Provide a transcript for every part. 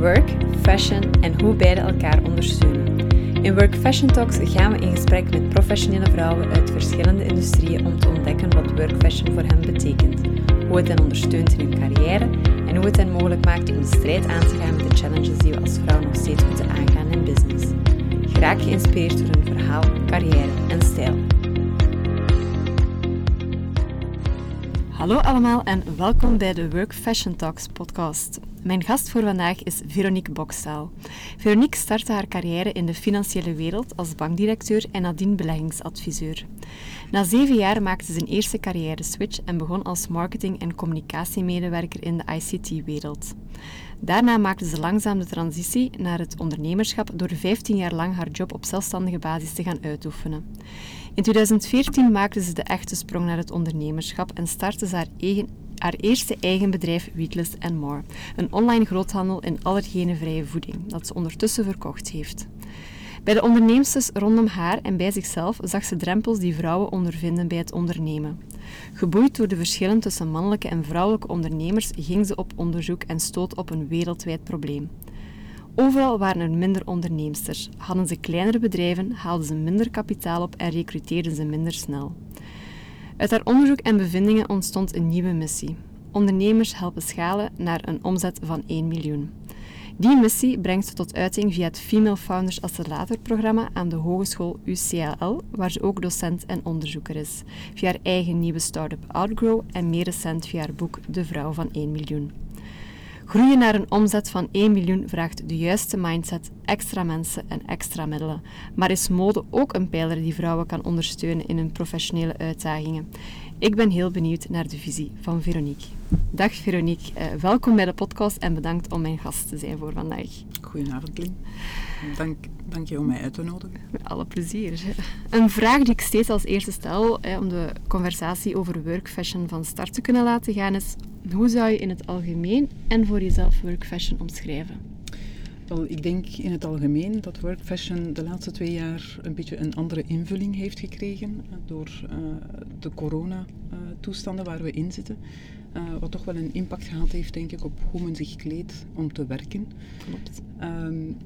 work, fashion en hoe beide elkaar ondersteunen. In Work Fashion Talks gaan we in gesprek met professionele vrouwen uit verschillende industrieën om te ontdekken wat work fashion voor hen betekent, hoe het hen ondersteunt in hun carrière en hoe het hen mogelijk maakt om de strijd aan te gaan met de challenges die we als vrouw nog steeds moeten aangaan in business. Graag geïnspireerd door hun verhaal, carrière en stijl. Hallo allemaal en welkom bij de Work Fashion Talks podcast. Mijn gast voor vandaag is Veronique Bokstaal. Veronique startte haar carrière in de financiële wereld als bankdirecteur en nadien beleggingsadviseur. Na zeven jaar maakte ze een eerste carrière-switch en begon als marketing- en communicatiemedewerker in de ICT-wereld. Daarna maakte ze langzaam de transitie naar het ondernemerschap door 15 jaar lang haar job op zelfstandige basis te gaan uitoefenen. In 2014 maakte ze de echte sprong naar het ondernemerschap en startte ze haar, eigen, haar eerste eigen bedrijf Wheatless More, een online groothandel in allergenenvrije voeding, dat ze ondertussen verkocht heeft. Bij de onderneemsters rondom haar en bij zichzelf zag ze drempels die vrouwen ondervinden bij het ondernemen. Geboeid door de verschillen tussen mannelijke en vrouwelijke ondernemers ging ze op onderzoek en stoot op een wereldwijd probleem. Overal waren er minder onderneemsters. Hadden ze kleinere bedrijven, haalden ze minder kapitaal op en recruteerden ze minder snel. Uit haar onderzoek en bevindingen ontstond een nieuwe missie. Ondernemers helpen schalen naar een omzet van 1 miljoen. Die missie brengt ze tot uiting via het Female Founders Accelerator-programma aan de Hogeschool UCLL, waar ze ook docent en onderzoeker is, via haar eigen nieuwe start-up Outgrow en meer recent via haar boek De Vrouw van 1 miljoen. Groeien naar een omzet van 1 miljoen vraagt de juiste mindset, extra mensen en extra middelen. Maar is mode ook een pijler die vrouwen kan ondersteunen in hun professionele uitdagingen? Ik ben heel benieuwd naar de visie van Veronique. Dag Veronique, eh, welkom bij de podcast en bedankt om mijn gast te zijn voor vandaag. Goedenavond, Lien. Dank, dank je om mij uit te nodigen. Met alle plezier. Een vraag die ik steeds als eerste stel om de conversatie over work fashion van start te kunnen laten gaan is: hoe zou je in het algemeen en voor jezelf work fashion omschrijven? Wel, ik denk in het algemeen dat work fashion de laatste twee jaar een beetje een andere invulling heeft gekregen eh, door uh, de corona-toestanden waar we in zitten. Uh, wat toch wel een impact gehad heeft, denk ik, op hoe men zich kleedt om te werken. Klopt. Um,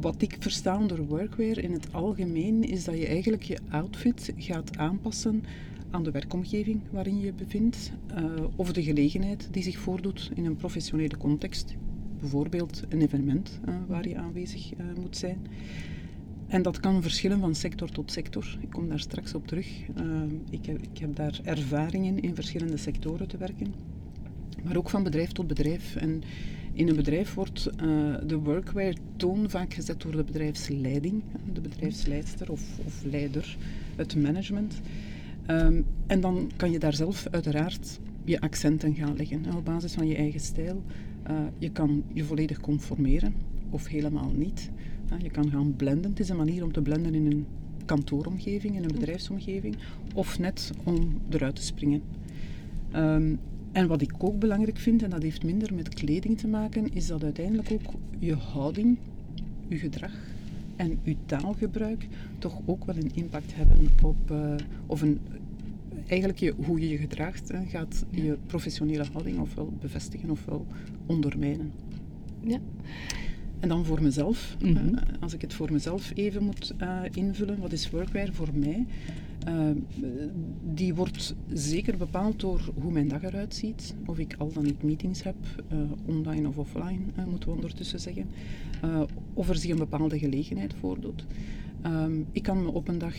wat ik versta onder workwear in het algemeen is dat je eigenlijk je outfit gaat aanpassen aan de werkomgeving waarin je je bevindt uh, of de gelegenheid die zich voordoet in een professionele context. Bijvoorbeeld een evenement uh, waar je aanwezig uh, moet zijn. En dat kan verschillen van sector tot sector. Ik kom daar straks op terug. ik, heb, ik heb daar ervaringen in verschillende sectoren te werken. Maar ook van bedrijf tot bedrijf. En in een bedrijf wordt de workwear toon vaak gezet door de bedrijfsleiding, de bedrijfsleidster of, of leider, het management. Um, en dan kan je daar zelf uiteraard je accenten gaan leggen op basis van je eigen stijl. Uh, je kan je volledig conformeren of helemaal niet. Uh, je kan gaan blenden. Het is een manier om te blenden in een kantooromgeving, in een bedrijfsomgeving, of net om eruit te springen. Um, en wat ik ook belangrijk vind, en dat heeft minder met kleding te maken, is dat uiteindelijk ook je houding, je gedrag en je taalgebruik toch ook wel een impact hebben op, uh, of een, eigenlijk je, hoe je je gedraagt, hè, gaat je professionele houding ofwel bevestigen ofwel ondermijnen. Ja. En dan voor mezelf, mm -hmm. uh, als ik het voor mezelf even moet uh, invullen, wat is workwear voor mij? Uh, die wordt zeker bepaald door hoe mijn dag eruit ziet. Of ik al dan niet meetings heb, uh, online of offline, uh, moeten we ondertussen zeggen. of er zich een bepaalde gelegenheid voordoet. Um, ik kan me op een dag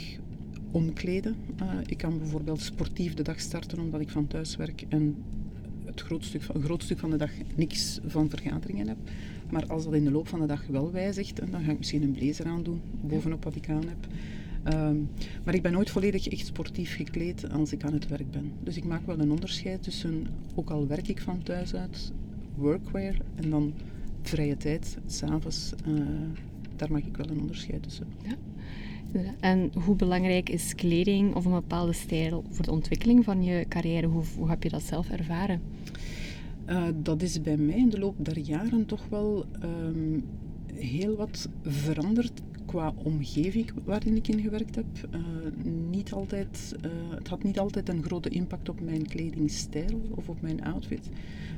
omkleden. ik kan bijvoorbeeld sportief de dag starten omdat ik van thuis werk en het groot stuk van, een groot stuk van de dag niks van vergaderingen heb. Maar als dat in de loop van de dag wel wijzigt, dan ga ik misschien een blazer aandoen bovenop wat ik aan heb. Um, maar ik ben nooit volledig echt sportief gekleed als ik aan het werk ben. Dus ik maak wel een onderscheid tussen, ook al werk ik van thuis uit, workwear en dan vrije tijd, s'avonds. Uh, daar maak ik wel een onderscheid tussen. Ja. En hoe belangrijk is kleding of een bepaalde stijl voor de ontwikkeling van je carrière? Hoe, hoe heb je dat zelf ervaren? Uh, dat is bij mij in de loop der jaren toch wel um, heel wat veranderd qua omgeving waarin ik in gewerkt heb, uh, niet altijd, uh, het had niet altijd een grote impact op mijn kledingstijl of op mijn outfit.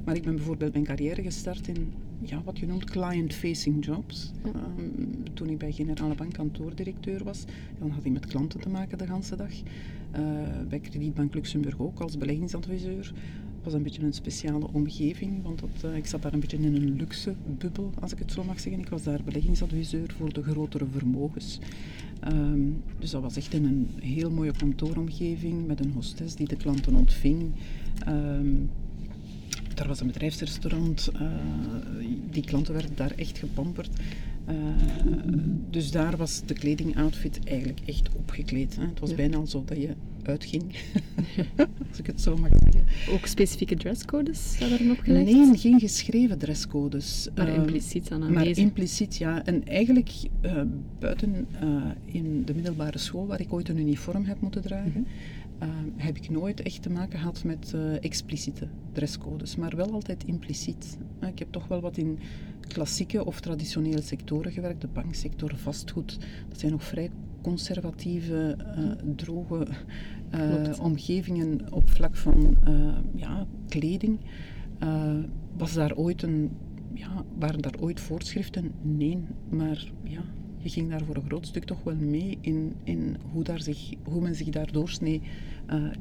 Maar ik ben bijvoorbeeld mijn carrière gestart in ja, wat je noemt client-facing jobs. Um, toen ik bij Generale Bank kantoordirecteur was, dan had ik met klanten te maken de hele dag. Uh, bij Kredietbank Luxemburg ook als beleggingsadviseur was een beetje een speciale omgeving, want dat, uh, ik zat daar een beetje in een luxe bubbel, als ik het zo mag zeggen. Ik was daar beleggingsadviseur voor de grotere vermogens. Um, dus dat was echt in een heel mooie kantooromgeving met een hostess die de klanten ontving. Um, daar was een bedrijfsrestaurant, uh, die klanten werden daar echt gepamperd. Uh, dus daar was de kledingoutfit eigenlijk echt opgekleed. Hè. Het was ja. bijna alsof dat je uitging, als ik het zo mag zeggen. Ook specifieke dresscodes opgelegd? Nee, geen geschreven dresscodes. Maar uh, impliciet dan aanwezig? Maar impliciet, ja. En eigenlijk uh, buiten uh, in de middelbare school, waar ik ooit een uniform heb moeten dragen, mm -hmm. heb ik nooit echt te maken gehad met expliciete dresscodes, maar wel altijd impliciet. ik heb toch wel wat in klassieke of traditionele sectoren gewerkt, de banksector, vastgoed. Dat zijn nog vrij conservatieve, uh, droge uh, omgevingen op vlak van uh, ja, kleding. was daar ooit een, ja, waren daar ooit voorschriften? Nee, maar ja, je ging daar voor een groot stuk toch wel mee in, in hoe, daar zich, hoe men zich daar doorsnee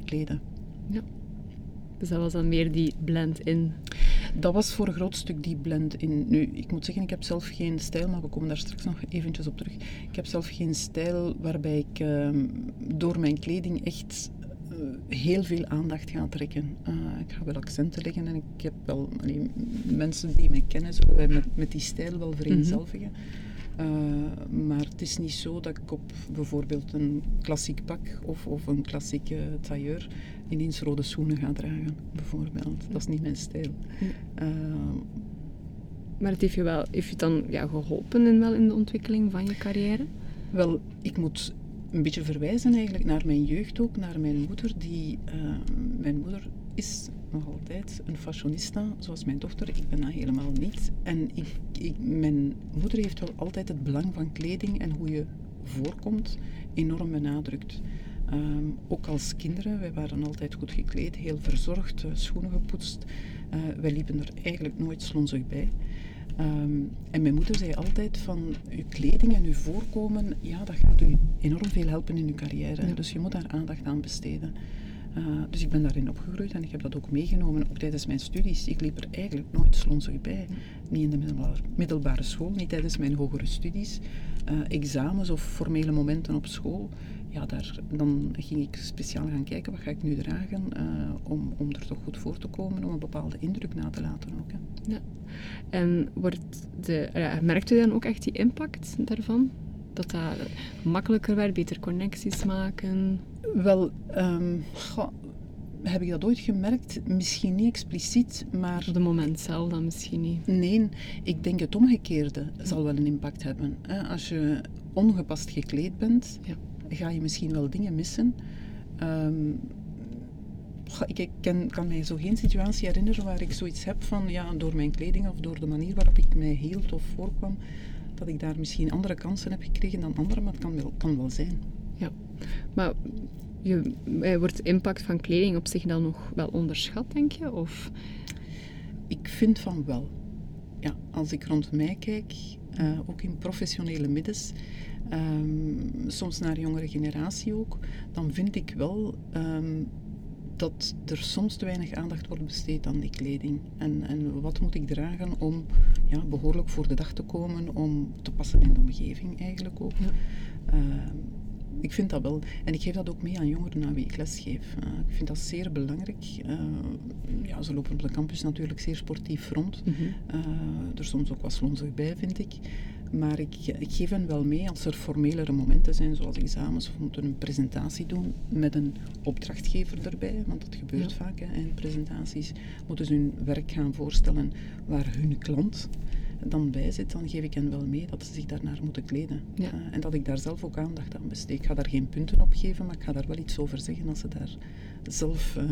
kleden. Ja. Dus dat was dan meer die blend-in? Dat was voor een groot stuk die blend-in. Nu, ik moet zeggen, ik heb zelf geen stijl, maar we komen daar straks nog eventjes op terug. Ik heb zelf geen stijl waarbij ik uh, door mijn kleding echt uh, heel veel aandacht ga trekken. Uh, ik ga wel accenten leggen en ik heb wel allee, mensen die mij kennen, zullen wij met, met die stijl wel vereenzelvigen. Mm. Uh, maar het is niet zo dat ik op bijvoorbeeld een klassiek pak of, of een klassieke tailleur ineens rode schoenen ga dragen, bijvoorbeeld. Dat is niet mijn stijl. Uh, maar het heeft je wel heeft je dan ja, geholpen in, wel in de ontwikkeling van je carrière? Wel, ik moet een beetje verwijzen eigenlijk naar mijn jeugd ook, naar mijn moeder. Die, uh, mijn moeder is nog altijd een fashionista, zoals mijn dochter. Ik ben dat helemaal niet. En ik, ik, mijn moeder heeft wel altijd het belang van kleding en hoe je voorkomt enorm benadrukt. Um, ook als kinderen, wij waren altijd goed gekleed, heel verzorgd, uh, schoenen gepoetst. Uh, wij liepen er eigenlijk nooit slonzig bij. Um, en mijn moeder zei altijd van uw kleding en uw voorkomen, ja, dat gaat u enorm veel helpen in uw carrière. Ja. Dus je moet daar aandacht aan besteden. Uh, dus ik ben daarin opgegroeid en ik heb dat ook meegenomen, ook tijdens mijn studies. Ik liep er eigenlijk nooit slonzig bij. Niet in de middelbare, school, niet tijdens mijn hogere studies. Uh, examens of formele momenten op school. Ja, daar, dan ging ik speciaal gaan kijken, wat ga ik nu dragen, uh, om, om er toch goed voor te komen, om een bepaalde indruk na te laten ook. Hè. Ja. En wordt de, merkt u dan ook echt die impact daarvan? Dat dat makkelijker werd, beter connecties maken? Wel, um, goh, heb ik dat ooit gemerkt? Misschien niet expliciet, maar... Op het moment zelf dan misschien niet? Nee, ik denk het omgekeerde zal wel een impact hebben. Als je ongepast gekleed bent, ja. ga je misschien wel dingen missen. Um, ik kan, kan mij zo geen situatie herinneren waar ik zoiets heb van, ja, door mijn kleding of door de manier waarop ik mij hield of voorkwam, dat ik daar misschien andere kansen heb gekregen dan anderen, maar het kan wel, kan wel zijn. Ja, maar je, wordt de impact van kleding op zich dan nog wel onderschat, denk je? Of? Ik vind van wel. Ja, als ik rond mij kijk, uh, ook in professionele middens, um, soms naar jongere generatie ook, dan vind ik wel um, dat er soms te weinig aandacht wordt besteed aan die kleding. En, en wat moet ik dragen om ja, behoorlijk voor de dag te komen, om te passen in de omgeving eigenlijk ook. Ja. Uh, ik vind dat wel. En ik geef dat ook mee aan jongeren aan wie ik lesgeef. Uh, ik vind dat zeer belangrijk. Uh, ja, ze lopen op de campus natuurlijk zeer sportief rond. Mm -hmm. er soms ook wat slonzig bij, vind ik. Maar ik, ik, geef hen wel mee als er formelere momenten zijn, zoals examens of moeten een presentatie doen met een opdrachtgever erbij, want dat gebeurt ja. vaak hè, in presentaties. Moeten ze hun werk gaan voorstellen waar hun klant dan bij zit, dan geef ik hen wel mee dat ze zich daarnaar moeten kleden. Ja. Uh, en dat ik daar zelf ook aandacht aan besteed. Ik ga daar geen punten op geven, maar ik ga daar wel iets over zeggen als ze daar zelf uh,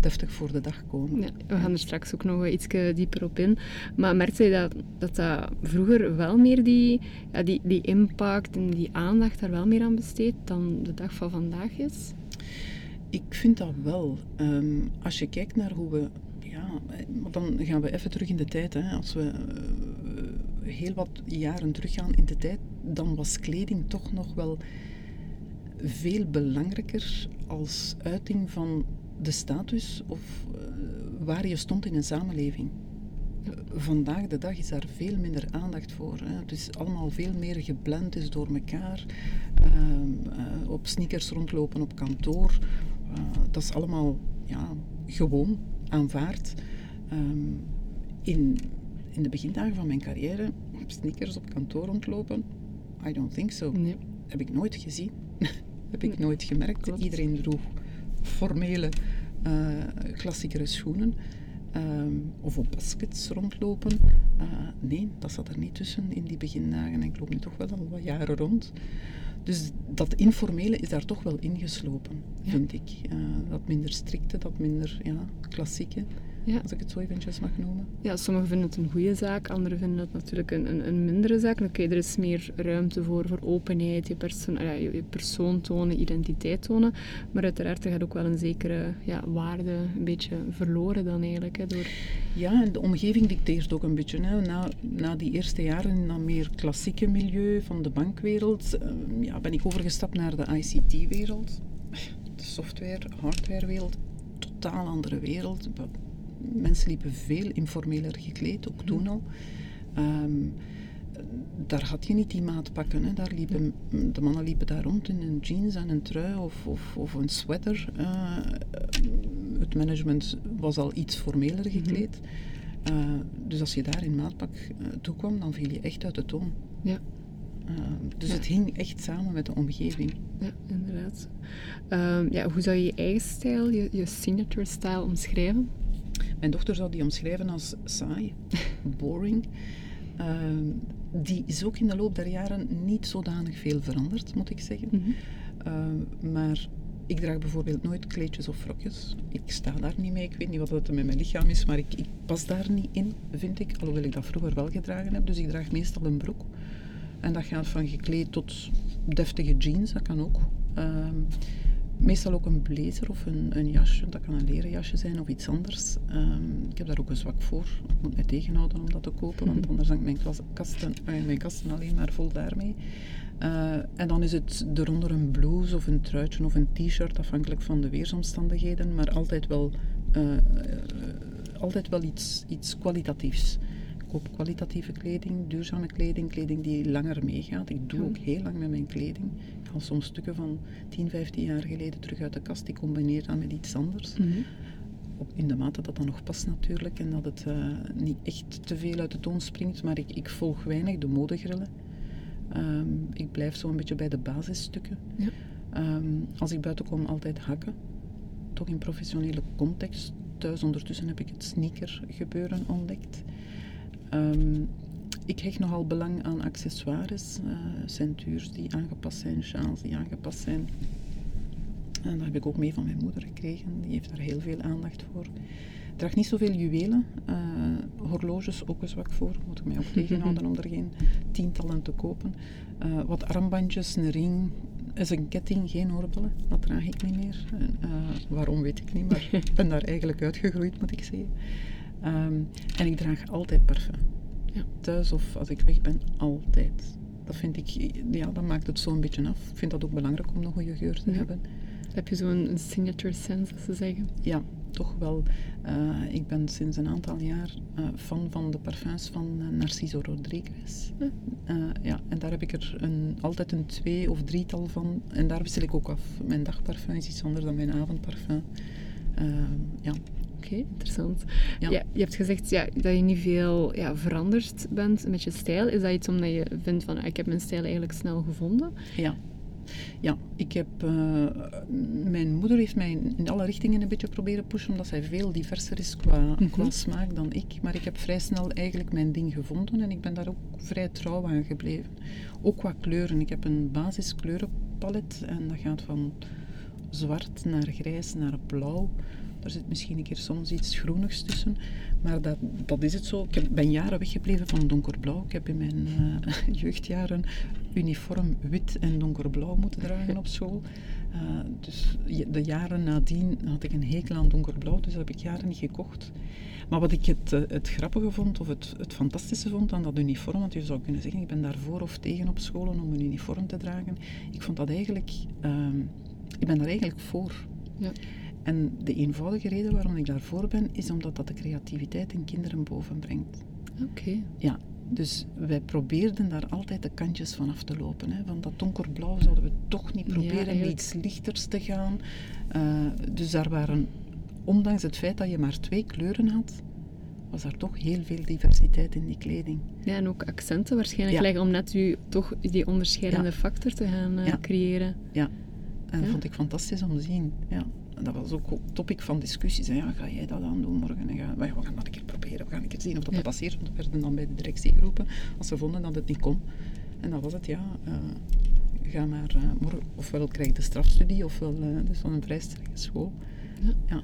deftig voor de dag komen. Ja, we gaan er straks ook nog iets dieper op in. Maar merkte je dat, dat dat vroeger wel meer die, ja, die, die impact en die aandacht daar wel meer aan besteedt dan de dag van vandaag is? Ik vind dat wel. Um, als je kijkt naar hoe we ja, dan gaan we even terug in de tijd. Hè. Als we uh, heel wat jaren teruggaan in de tijd, dan was kleding toch nog wel veel belangrijker als uiting van de status of uh, waar je stond in een samenleving. Vandaag de dag is daar veel minder aandacht voor. Hè. Het is allemaal veel meer geblend is door elkaar. Uh, uh, op sneakers rondlopen op kantoor. dat is allemaal ja, gewoon aanvaard. Um, in, in de begindagen van mijn carrière op sneakers op kantoor rondlopen. I don't think so. Nee. Heb ik nooit gezien. heb ik nooit gemerkt. Klopt. Iedereen droeg formele, uh, klassiekere schoenen. Um, of op baskets rondlopen. Uh, nee, dat zat er niet tussen in die begindagen. En ik loop nu toch wel al wat jaren rond. Dus dat informele is daar toch wel ingeslopen, ja. vind ik. Uh, dat minder strikte, dat minder ja, klassieke. Ja. Als ik het zo eventjes mag noemen. Ja, sommigen vinden het een goede zaak, anderen vinden het natuurlijk een, een, een mindere zaak. Oké, er is meer ruimte voor, voor openheid, je, persoon, ja, je, persoon tonen, identiteit tonen. Maar uiteraard er gaat ook wel een zekere ja, waarde een beetje verloren dan eigenlijk. Hè, door... Ja, en de omgeving dicteert ook een beetje. Hè. Na, na die eerste jaren in dat meer klassieke milieu van de bankwereld, uh, ja, ben ik overgestapt naar de ICT-wereld. De software, hardwarewereld, totaal andere wereld mensen liepen veel informeler gekleed, ook toen al. Um, daar had je niet die maatpakken. Hè. Daar liepen, de mannen liepen daar rond in een jeans en een trui of, of, of een sweater. Uh, het management was al iets formeler mhm. gekleed. Uh, dus als je daar in maatpak uh, toekwam, dan viel je echt uit de toon. Ja. dus het hing echt samen met de omgeving. Ja, inderdaad. Ehm, ja, hoe zou je je eigen stijl, je, je signature style omschrijven? Mijn dochter zou die omschrijven als saai, boring. Ehm, die is ook in de loop der jaren niet zodanig veel veranderd, moet ik zeggen. Mhm. Ehm, maar ik draag bijvoorbeeld nooit kleedjes of frokjes. Ik sta daar niet mee. Ik weet niet wat het met mijn lichaam is, maar ik, ik, pas daar niet in, vind ik. Alhoewel ik dat vroeger wel gedragen heb. Dus ik draag meestal een broek. En dat gaat van gekleed tot deftige jeans, dat kan ook. Ehm, Meestal ook een blazer of een, een, jasje. Dat kan een leren jasje zijn of iets anders. Um, ik heb daar ook een zwak voor. Ik moet mij tegenhouden om dat te kopen, want mhm. anders hangt mijn, kasten, uh, mijn kasten alleen maar vol daarmee. Uh, en dan is het eronder een blouse of een truitje of een t-shirt, afhankelijk van de weersomstandigheden, maar altijd wel, uh, altijd wel iets, iets kwalitatiefs. Ik koop kwalitatieve kleding, duurzame kleding, kleding die langer meegaat. Ik doe ook heel lang met mijn kleding. Ik haal soms stukken van 10, 15 jaar geleden terug uit de kast. Ik combineer dat met iets anders. Mm Op, in de mate dat dat nog past natuurlijk en dat het uh, niet echt te veel uit de toon springt. Maar ik, ik volg weinig de modegrillen. Um, ik blijf zo een beetje bij de basisstukken. Ja. Um, als ik buiten kom, altijd hakken. Toch in professionele context. Thuis ondertussen heb ik het sneaker gebeuren ontdekt. Um, ik hecht nogal belang aan accessoires, uh, centuurs die aangepast zijn, sjaals die aangepast zijn. En dat heb ik ook mee van mijn moeder gekregen, die heeft daar heel veel aandacht voor. Ik draag niet zoveel juwelen, uh, horloges ook een zwak voor, moet ik mij ook tegenhouden om er geen tientallen te kopen. Uh, wat armbandjes, een ring, is een ketting, geen oorbellen, dat draag ik niet meer. waarom weet ik niet, maar ik ben daar eigenlijk uitgegroeid moet ik zeggen. Um, en ik draag altijd parfum. Ja. Thuis of als ik weg ben, altijd. Dat vind ik, ja, dat maakt het zo een beetje af. Ik vind dat ook belangrijk om een goede geur te hebben. Heb je zo'n signature sense, als ze zeggen? Ja, toch wel. Uh, ik ben sinds een aantal jaar uh, fan van de parfums van uh, Narciso Rodriguez. ja, en daar heb ik er een, altijd een twee of drietal van. En daar wissel ik ook af. Mijn dagparfum is iets anders dan mijn avondparfum. ja, Oké, interessant. Ja. je hebt gezegd ja, dat je niet veel ja, veranderd bent met je stijl. Is dat iets omdat je vindt van, ah, ik heb mijn stijl eigenlijk snel gevonden? Ja. Ja, ik heb, uh, mijn moeder heeft mij in alle richtingen een beetje proberen pushen, omdat zij veel diverser is qua, mm qua smaak dan ik. Maar ik heb vrij snel eigenlijk mijn ding gevonden en ik ben daar ook vrij trouw aan gebleven. Ook qua kleuren. Ik heb een basiskleurenpalet en dat gaat van zwart naar grijs naar blauw. Er zit misschien een keer soms iets groenigs tussen. Maar dat, dat is het zo. Ik ben jaren weggebleven van donkerblauw. Ik heb in mijn eh, jeugdjaren uniform wit en donkerblauw moeten dragen op school. Eh, dus de jaren nadien had ik een hekel aan donkerblauw, dus dat heb ik jaren niet gekocht. Maar wat ik het, eh, het grappige vond, of het, het fantastische vond aan dat uniform, want je zou kunnen zeggen, ik ben daar voor of tegen op scholen om een uniform te dragen. Ik vond dat eigenlijk, ehm, ik ben daar eigenlijk voor. Ja. En de eenvoudige reden waarom ik daarvoor ben, is omdat dat de creativiteit in kinderen bovenbrengt. Oké. Ja, dus wij probeerden daar altijd de kantjes van af te lopen. Hè. Van dat donkerblauw zouden we toch niet Ja, proberen met iets lichters te gaan. Eh, dus daar waren, ondanks het feit dat je maar twee kleuren had, was er toch heel veel diversiteit in die kleding. Ja, en ook accenten waarschijnlijk Ja. leggen om net u toch die onderscheidende Ja. factor te gaan eh, creëren. Ja, en dat vond ik fantastisch om te zien. Ja. Dat was ook topic van discussies. hè. Ja, ga jij dat aan doen morgen? En ga, we gaan dat een keer proberen. We gaan een keer zien of dat, Ja. dat passeert. Want we werden dan bij de directie geroepen als ze vonden dat het niet kon. En dat was het, ja. eh, ga maar eh, morgen. Ofwel krijg je de strafstudie, ofwel uh, dus van een vrij strenge school. Ja. Ja.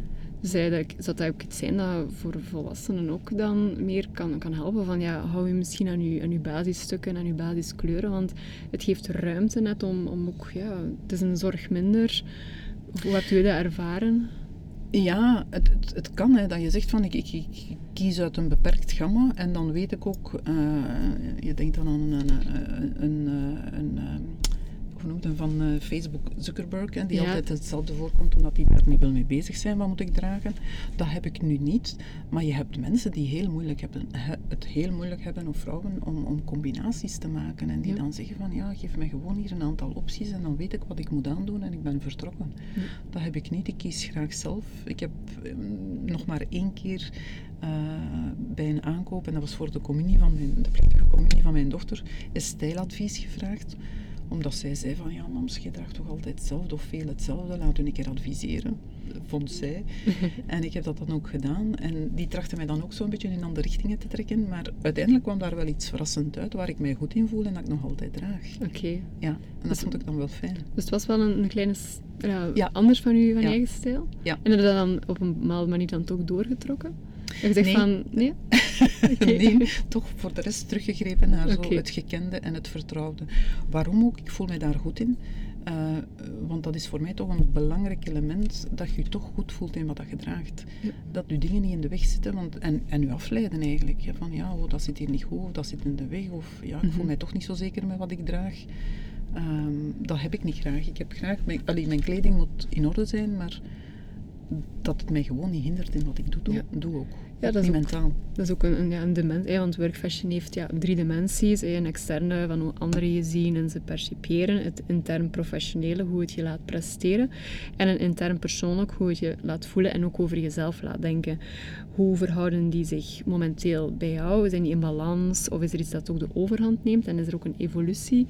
Eigenlijk zou dat ook iets zijn dat voor volwassenen ook dan meer kan, kan helpen? Van ja, hou je misschien aan je, aan uw basisstukken, aan je basiskleuren, want het geeft ruimte net om, om ook, ja, het is een zorg minder. Hoe hebt u dat ervaren? Ja, het, het, het kan hè, dat je zegt van ik, ik, ik kies uit een beperkt gamma en dan weet ik ook, eh, je denkt dan aan een, een, een, een, noemt hem, van eh, Facebook Zuckerberg, hè, die Ja. altijd hetzelfde voorkomt omdat hij daar niet wil mee bezig zijn, wat moet ik dragen? Dat heb ik nu niet, maar je hebt mensen die heel moeilijk hebben, he- het heel moeilijk hebben, of vrouwen, om, om combinaties te maken en die Ja. dan zeggen van ja, geef mij gewoon hier een aantal opties en dan weet ik wat ik moet aandoen en ik ben vertrokken. Ja. Dat heb ik niet. Ik kies graag zelf. Ik heb ehm, nog maar één keer eh, bij een aankoop, en dat was voor de, communie van mijn, de communie van mijn dochter, is stijladvies gevraagd omdat zij zei van, ja mams, je draagt toch altijd hetzelfde of veel hetzelfde, laat u een keer adviseren, vond zij. en ik heb dat dan ook gedaan. En die trachtte mij dan ook zo'n beetje in andere richtingen te trekken. Maar uiteindelijk kwam daar wel iets verrassend uit, waar ik mij goed in voel en dat ik nog altijd draag. Oké. Ja, en dat Dus- vond ik dan wel fijn. Dus het was wel een, een kleine, ja, Ja. anders van uw van Ja. eigen stijl? Ja. En heb je dat dan op een bepaalde manier dan toch doorgetrokken? Gezegd Nee. van, nee? Nee, toch voor de rest teruggegrepen naar zo het gekende en het vertrouwde. Waarom ook? Ik voel mij daar goed in. Eh, want dat is voor mij toch een belangrijk element dat je je toch goed voelt in wat dat je draagt. Ja. Dat je dingen niet in de weg zitten want, en, en je afleiden eigenlijk. Ja, van ja, oh, dat zit hier niet goed of dat zit in de weg. Of ja, ik voel Mhm. mij toch niet zo zeker met wat ik draag. Ehm, dat heb ik niet graag. Ik heb graag, mijn, allee, mijn kleding moet in orde zijn, maar dat het mij gewoon niet hindert in wat ik doe, doe, Ja. doe ook. Ja, dat is ook- mentaal. Dat is ook een, ja, een dimensie, want workfashion heeft ja, drie dimensies. Een externe, van hoe anderen je zien en ze percipiëren. Het intern professionele, hoe het je laat presteren. En een intern persoonlijk, hoe het je laat voelen en ook over jezelf laat denken. Hoe verhouden die zich momenteel bij jou? Zijn die in balans? Of is er iets dat ook de overhand neemt? En is er ook een evolutie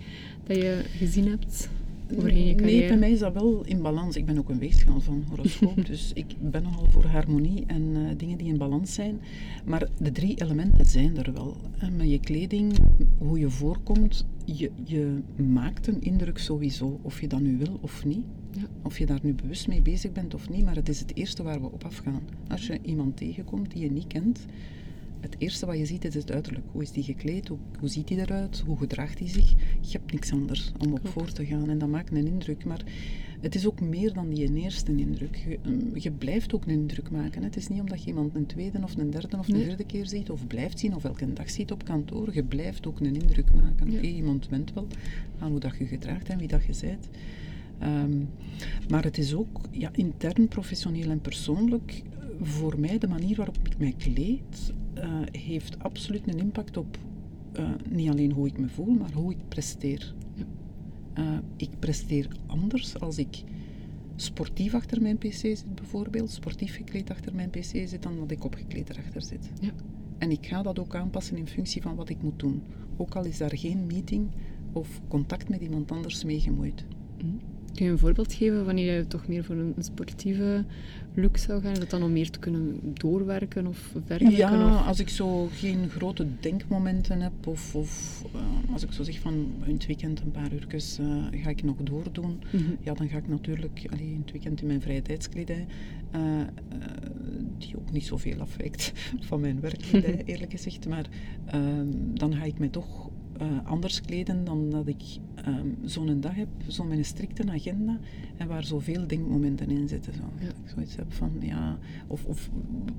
dat je gezien hebt overheen je carrière? Nee, bij mij is dat wel in balans. Ik ben ook een weegschaal van horoscoop, dus ik ben nogal voor harmonie en eh, dingen die in balans zijn. Maar de drie elementen zijn er wel. hè. Met je kleding, hoe je voorkomt, je, je maakt een indruk sowieso, of je dat nu wil of niet. Ja. Of je daar nu bewust mee bezig bent of niet, maar het is het eerste waar we op afgaan. Als je iemand tegenkomt die je niet kent, het eerste wat je ziet is het uiterlijk. Hoe is die gekleed? Hoe, hoe ziet hij eruit? Hoe gedraagt hij zich? Je hebt niks anders om op Klopt. voor te gaan en dat maakt een indruk. Maar het is ook meer dan die eerste indruk. Je, mm, je blijft ook een indruk maken. Het is niet omdat je iemand een tweede of een derde of een Nee. vierde keer ziet of blijft zien of elke dag ziet op kantoor. Je blijft ook een indruk maken. Ja. Iemand went wel aan hoe dat je gedraagt en wie dat je bent. Ehm, maar het is ook ja, intern, professioneel en persoonlijk. Voor mij, de manier waarop ik mij kleed, eh, heeft absoluut een impact op eh, niet alleen hoe ik me voel, maar hoe ik presteer. Ja. Eh, ik presteer anders als ik sportief achter mijn pc zit, bijvoorbeeld. Sportief gekleed achter mijn pc zit, dan dat ik opgekleed erachter zit. Ja. En ik ga dat ook aanpassen in functie van wat ik moet doen. Ook al is daar geen meeting of contact met iemand anders mee gemoeid. Mhm. Kun je een voorbeeld geven wanneer je toch meer voor een, sportieve look zou gaan? Is dat dan om meer te kunnen doorwerken of verwerken? Ja, of? als ik zo geen grote denkmomenten heb of, of uh, als ik zo zeg van in het weekend een paar uurtjes uh, ga ik nog doordoen, Mhm. ja, dan ga ik natuurlijk allee, in het weekend in mijn vrije tijdskledij, uh, die ook niet zoveel afwijkt van mijn werkkledij eerlijk gezegd, maar ehm, dan ga ik mij toch uh, anders kleden dan dat ik um, zo'n dag heb, zo met een strikte agenda en waar zoveel denkmomenten in zitten. Zo. Ja. Dat ik zoiets heb van, ja, of, of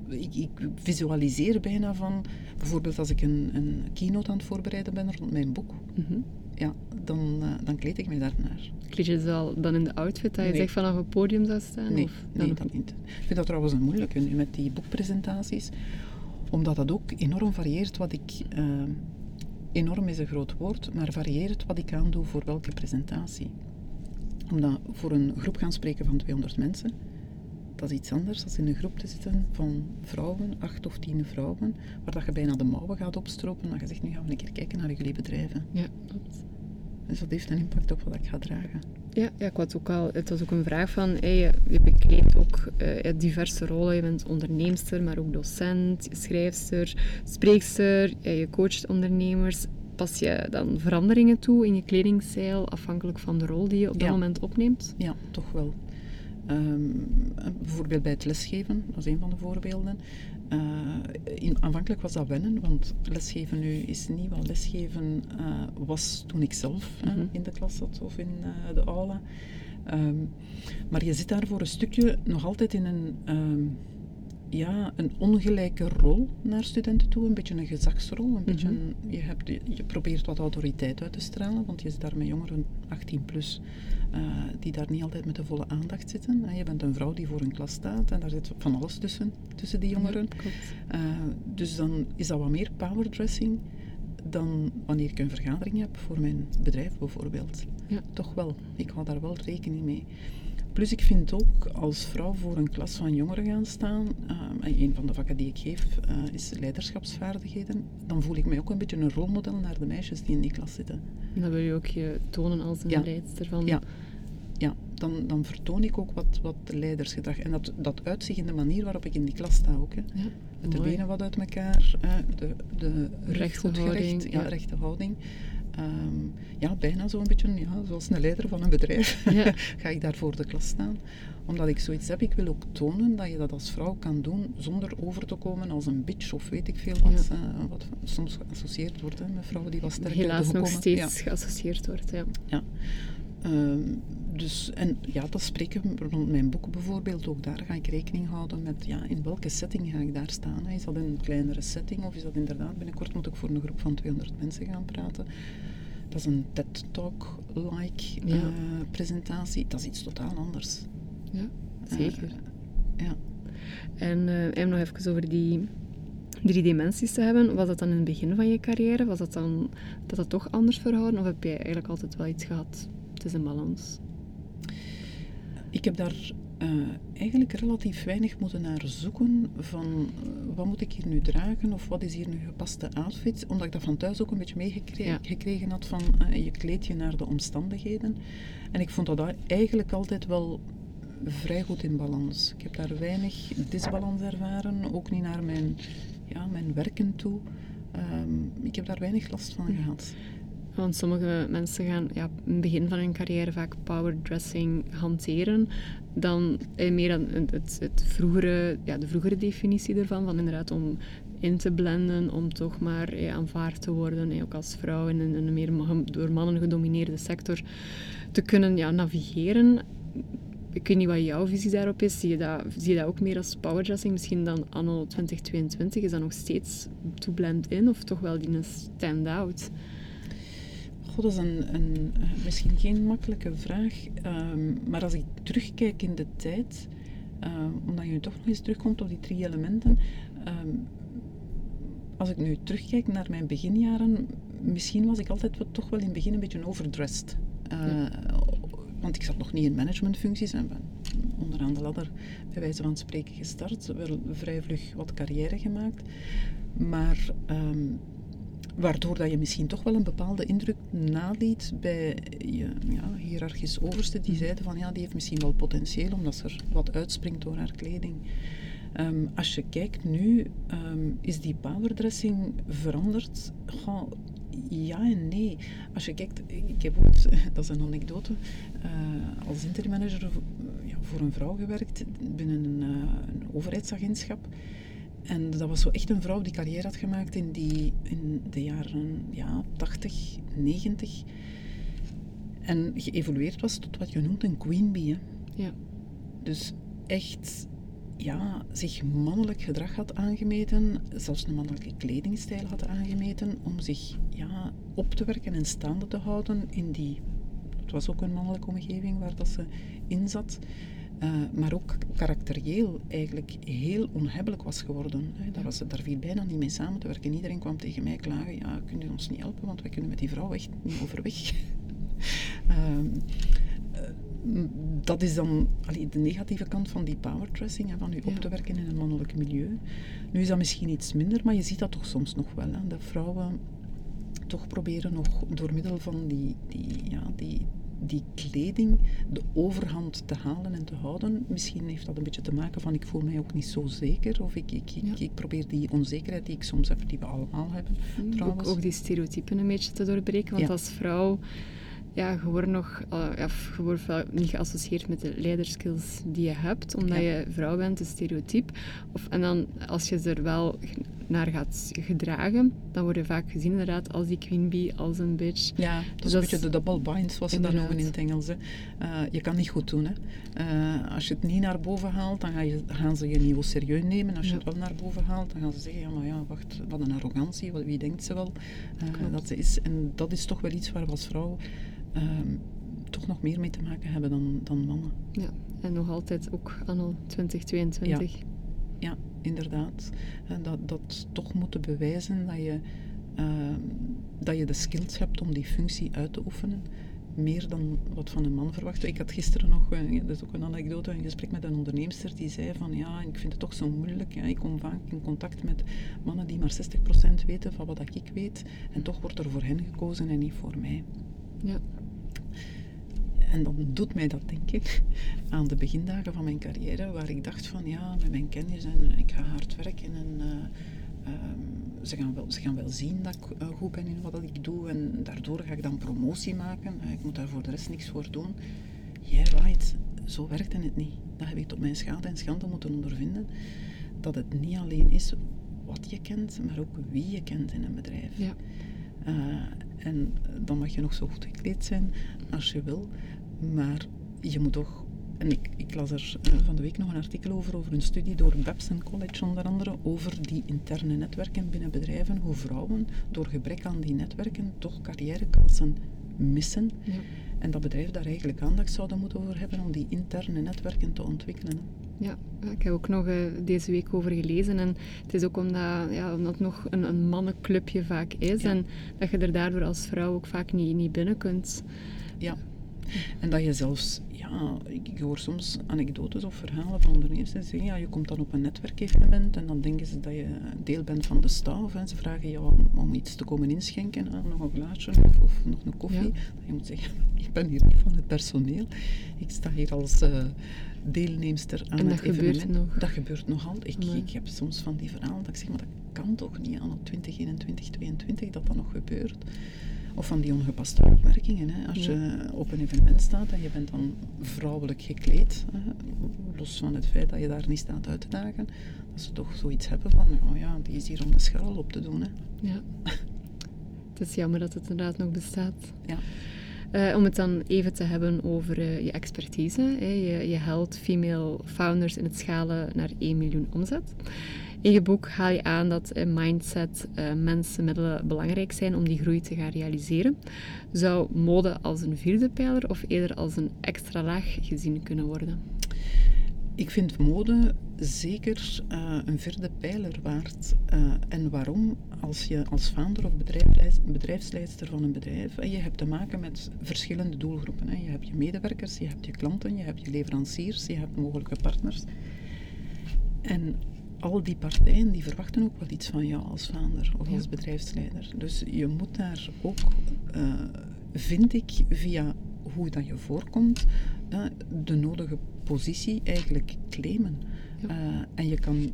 ik, ik, visualiseer bijna van, bijvoorbeeld als ik een, een keynote aan het voorbereiden ben rond mijn boek, mm -hmm. ja, dan, uh, dan kleed ik mij daarnaar. Kleed je wel dan in de outfit dat je Nee. zegt vanaf het podium zou staan? Nee, of nee dat niet. Ik vind dat trouwens een moeilijke nu met die boekpresentaties, omdat dat ook enorm varieert wat ik... Uh, enorm is een groot woord, maar varieert wat ik aandoe voor welke presentatie. Omdat voor een groep gaan spreken van 200 mensen, dat is iets anders dan in een groep te zitten van vrouwen, acht of tien vrouwen, waar dat je bijna de mouwen gaat opstropen en je zegt, nu gaan we een keer kijken naar jullie bedrijven. Ja, klopt. Dus dat heeft een impact op wat ik ga dragen. Ja, ja, ik had ook al, het was ook een vraag van, hey, je, bekleedt ook uh, diverse rollen. Je bent onderneemster, maar ook docent, schrijfster, spreekster, je coacht ondernemers. Pas je dan veranderingen toe in je kledingstijl, afhankelijk van de rol die je op dat Ja. moment opneemt? Ja, toch wel. Um, bijvoorbeeld bij het lesgeven, dat is een van de voorbeelden. Uh, in, aanvankelijk was dat wennen, want lesgeven nu is niet wat lesgeven uh, was toen ik zelf mm -hmm. uh, in de klas zat of in de aula. Um, maar je zit daar voor een stukje nog altijd in een, um, ja, een ongelijke rol naar studenten toe, een beetje een gezagsrol. Een Mhm. beetje een, je, hebt, je probeert wat autoriteit uit te stralen, want je zit daar met jongeren 18 plus uh, die daar niet altijd met de volle aandacht zitten. Je bent een vrouw die voor een klas staat en daar zit van alles tussen, tussen die jongeren. Ja, uh, dus dan is dat wat meer powerdressing dan wanneer ik een vergadering heb voor mijn bedrijf bijvoorbeeld. Ja. Toch wel, ik hou daar wel rekening mee. Plus ik vind ook als vrouw voor een klas van jongeren gaan staan, uh, een van de vakken die ik geef uh, is leiderschapsvaardigheden, dan voel ik mij ook een beetje een rolmodel naar de meisjes die in die klas zitten. En dan wil je ook je tonen als een Ja. leidster van... Ja, ja dan, dan vertoon ik ook wat, wat leidersgedrag. En dat, dat uit zich in de manier waarop ik in die klas sta ook. Hè. Ja, Met de mooi. benen wat uit elkaar, uh, de, de Rechte goed houding, ja. rechte houding. Um, ja, bijna zo'n beetje ja, zoals een leider van een bedrijf Ja. ga ik daar voor de klas staan. Omdat ik zoiets heb, ik wil ook tonen dat je dat als vrouw kan doen zonder over te komen als een bitch of weet ik veel wat, Ja. uh, wat soms geassocieerd wordt hè, met vrouwen die wat sterker Helaas nog steeds geassocieerd wordt. Ja. Um, dus, en ja, dat spreken rond mijn boeken bijvoorbeeld, ook daar ga ik rekening houden met ja, in welke setting ga ik daar staan. Is dat in een kleinere setting of is dat inderdaad binnenkort moet ik voor een groep van 200 mensen gaan praten. Dat is een TED-talk-like Ja. uh, presentatie. Dat is iets totaal anders. ja, zeker. Uh, ja. En, uh, nog even over die drie dimensies te hebben. Was dat dan in het begin van je carrière? Was dat dan dat het toch anders verhouden? Of heb jij eigenlijk altijd wel iets gehad? Het is een balans. Ik heb daar uh, eigenlijk relatief weinig moeten naar zoeken van uh, wat moet ik hier nu dragen of wat is hier een gepaste outfit, omdat ik dat van thuis ook een beetje meegekregen ja. had van uh, je kleed je naar de omstandigheden. En ik vond dat eigenlijk altijd wel vrij goed in balans. Ik heb daar weinig disbalans ervaren, ook niet naar mijn, ja, mijn werken toe. Um, ik heb daar weinig last van Mhm. gehad. Want sommige mensen gaan ja, in het begin van hun carrière vaak powerdressing hanteren. Dan eh, meer dan het, het, vroegere, ja, de vroegere definitie ervan. Van inderdaad om in te blenden, om toch maar eh, aanvaard te worden. Eh, ook als vrouw in een, meer door mannen gedomineerde sector te kunnen ja, navigeren. Ik weet niet wat jouw visie daarop is. Zie je dat, zie je dat ook meer als powerdressing? Misschien dan anno 2022 is dat nog steeds to blend in of toch wel die stand-out? God, dat is een, een, misschien geen makkelijke vraag. Um, maar als ik terugkijk in de tijd, um, omdat je nu toch nog eens terugkomt op die drie elementen. Um, als ik nu terugkijk naar mijn beginjaren, misschien was ik altijd wat, toch wel in het begin een beetje overdressed. Uh, ja. Want ik zat nog niet in managementfuncties en ben onderaan de ladder bij wijze van spreken gestart. Wel vrij vlug wat carrière gemaakt. Maar waardoor dat je misschien toch wel een bepaalde indruk naliet bij je ja, hiërarchisch overste. Die zeiden van ja, die heeft misschien wel potentieel omdat ze er wat uitspringt door haar kleding. Ehm, als je kijkt nu, ehm, is die powerdressing veranderd? Goh, ja en nee. Als je kijkt, ik heb ooit, dat is een anekdote, uh, als intermanager ja, voor een vrouw gewerkt binnen een, uh, een overheidsagentschap. En dat was zo echt een vrouw die carrière had gemaakt in, die, in de jaren ja, 80, 90. En geëvolueerd was tot wat je noemt een queen bee. Ja. Dus echt ja, zich mannelijk gedrag had aangemeten, zelfs een mannelijke kledingstijl had aangemeten, om zich ja, op te werken en staande te houden in die... Het was ook een mannelijke omgeving waar dat ze in zat. Uh, maar ook karakterieel eigenlijk heel onhebbelijk was geworden. Hè. Daar, was, daar viel bijna niet mee samen te werken. Iedereen kwam tegen mij klagen, ja, kun je ons niet helpen, want wij kunnen met die vrouw echt niet overweg. uh, dat is dan allee, de negatieve kant van die powertressing, van u op te werken in een mannelijk milieu. Nu is dat misschien iets minder, maar je ziet dat toch soms nog wel. Hè, dat vrouwen toch proberen nog door middel van die, die, ja, die, die kleding de overhand te halen en te houden. Misschien heeft dat een beetje te maken van ik voel mij ook niet zo zeker. Of ik, ik, ik, probeer die onzekerheid die ik soms heb, die we allemaal hebben. Ook, ook die stereotypen een beetje te doorbreken. Want als vrouw ja, je wordt nog uh, je wordt niet geassocieerd met de leiderskills die je hebt, omdat je vrouw bent, een stereotype. Of, en dan, als je er wel naar gaat gedragen, dan word je vaak gezien inderdaad als die queen bee, als een bitch. Ja, dat is dus een beetje de double bind, zoals ze dat noemen in het Engels. Uh, je kan niet goed doen. Hè. Uh, als je het niet naar boven haalt, dan ga je, gaan ze je niet serieus nemen. Als je het wel naar boven haalt, dan gaan ze zeggen, ja maar ja, wacht, wat een arrogantie, wie denkt ze wel dat ze is. En dat is toch wel iets waar we als vrouw Ehm, toch nog meer mee te maken hebben dan, dan mannen. Ja, en nog altijd ook anno 2022. Ja, ja inderdaad. En dat, dat toch moeten bewijzen dat je, ehm, dat je de skills hebt om die functie uit te oefenen. Meer dan wat van een man verwacht. Ik had gisteren nog, uh, dat is ook een anekdote, een gesprek met een onderneemster die zei van ja, ik vind het toch zo moeilijk. Ja, ik kom vaak in contact met mannen die maar 60% weten van wat ik weet. En toch wordt er voor hen gekozen en niet voor mij. Ja. En dan doet mij dat denken aan de begindagen van mijn carrière, waar ik dacht van ja, met mijn kennis en ik ga hard werken en uh, ze, gaan wel, ze gaan wel zien dat ik uh, goed ben in wat ik doe en daardoor ga ik dan promotie maken. Uh, ik moet daar voor de rest niks voor doen. Yeah, right. Zo werkte het niet. Dat heb ik tot mijn schade en schande moeten ondervinden. Dat het niet alleen is wat je kent, maar ook wie je kent in een bedrijf. Ja. en dan mag je nog zo goed gekleed zijn als je wil. Maar je moet toch. En ik, ik las er eh, van de week nog een artikel over, over een studie door Babson College onder andere, over die interne netwerken binnen bedrijven, hoe vrouwen door gebrek aan die netwerken toch carrièrekansen missen. Ja. En dat bedrijven daar eigenlijk aandacht zouden moeten over hebben om die interne netwerken te ontwikkelen. Ja, ik heb ook nog uh, deze week over gelezen. En het is ook omdat, ja, omdat het nog een, een mannenclubje vaak is. En dat je er daardoor als vrouw ook vaak niet, niet binnen kunt. Ja, en dat je zelfs, ja, ik, hoor soms anekdotes of verhalen van ondernemers die zeggen, ja, je komt dan op een netwerkevenement en dan denken ze dat je deel bent van de staf en ze vragen je om, om iets te komen inschenken, nog een glaasje of, nog een koffie. je moet zeggen, ik ben hier niet van het personeel, ik sta hier als uh, deelnemster aan het evenement. Nog. Dat gebeurt nog altijd. Ik, ik, heb soms van die verhalen dat ik zeg, maar dat kan toch niet aan op 2021, 2022 dat dat nog gebeurt. Of van die ongepaste opmerkingen. Hè. Als je op een evenement staat en je bent dan vrouwelijk gekleed, hè, los van het feit dat je daar niet staat uit te dagen, dat ze toch zoiets hebben van, oh ja, die is hier om de scharrel op te doen. Hè. Ja. het is jammer dat het inderdaad nog bestaat. Ja. Uh, om het dan even te hebben over uh, je expertise. Hè. Je, je helpt female founders in het schalen naar 1 miljoen omzet. In je boek haal je aan dat uh, mindset, uh, mensenmiddelen belangrijk zijn om die groei te gaan realiseren. Zou mode als een vierde pijler of eerder als een extra laag gezien kunnen worden? Ik vind mode zeker uh, een vierde pijler waard. en waarom? Als je als founder of bedrijfsleidster van een bedrijf, en je hebt te maken met verschillende doelgroepen. Hè. Je hebt je medewerkers, je hebt je klanten, je hebt je leveranciers, je hebt mogelijke partners. En al die partijen die verwachten ook wel iets van jou als vader of als bedrijfsleider. Dus je moet daar ook, uh, vind ik, via hoe dat je voorkomt, uh, de nodige positie eigenlijk claimen. Uh, en je kan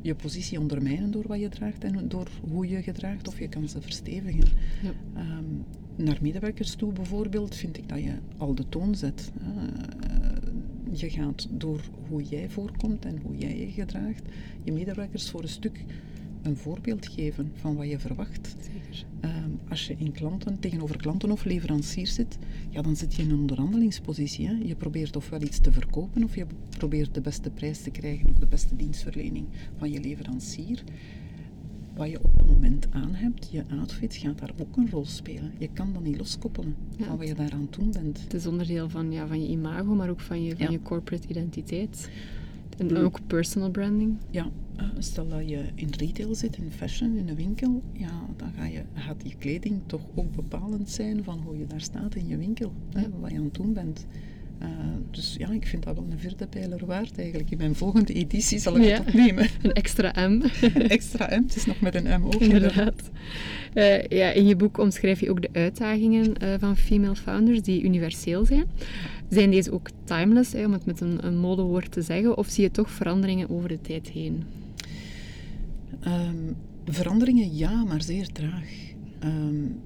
je positie ondermijnen door wat je draagt en door hoe je gedraagt, of je kan ze verstevigen. Ja. Um, naar medewerkers toe bijvoorbeeld vind ik dat je al de toon zet. Uh, je gaat door hoe jij voorkomt en hoe jij je gedraagt, je medewerkers voor een stuk een voorbeeld geven van wat je verwacht. Zeker. Um, als je in klanten, tegenover klanten of leveranciers zit, ja, dan zit je in een onderhandelingspositie. Hè. Je probeert ofwel iets te verkopen of je probeert de beste prijs te krijgen of de beste dienstverlening van je leverancier wat je op dat moment aan hebt, je outfit, gaat daar ook een rol spelen. Je kan dat niet loskoppelen van wat je daaraan doen bent. Het is onderdeel van, ja, van je imago, maar ook van je, van je corporate identiteit. En ook personal branding. Ja, eh, stel dat je in retail zit, in fashion, in een winkel, ja, dan ga je, gaat je kleding toch ook bepalend zijn van hoe je daar staat in je winkel, hè, wat je aan het doen bent. Uh, dus ja, ik vind dat wel een vierde pijler waard eigenlijk. In mijn volgende editie zal ik het opnemen. Een extra M. een extra M, het is nog met een M ook. Inderdaad. Uh, ja, in je boek omschrijf je ook de uitdagingen uh, van female founders die universeel zijn. Zijn deze ook timeless, hè, om het met een, een modewoord te zeggen, of zie je toch veranderingen over de tijd heen? Um, veranderingen ja, maar zeer traag. Um,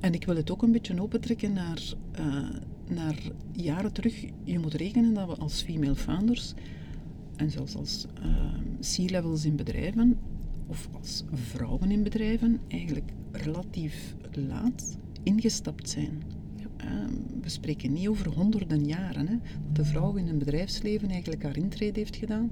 en ik wil het ook een beetje opentrekken naar naar jaren terug, je moet rekenen dat we als female founders en zelfs als uh, C-levels in bedrijven of als vrouwen in bedrijven eigenlijk relatief laat ingestapt zijn. Ehm, we spreken niet over honderden jaren. Hè, dat de vrouw in een bedrijfsleven eigenlijk haar intrede heeft gedaan.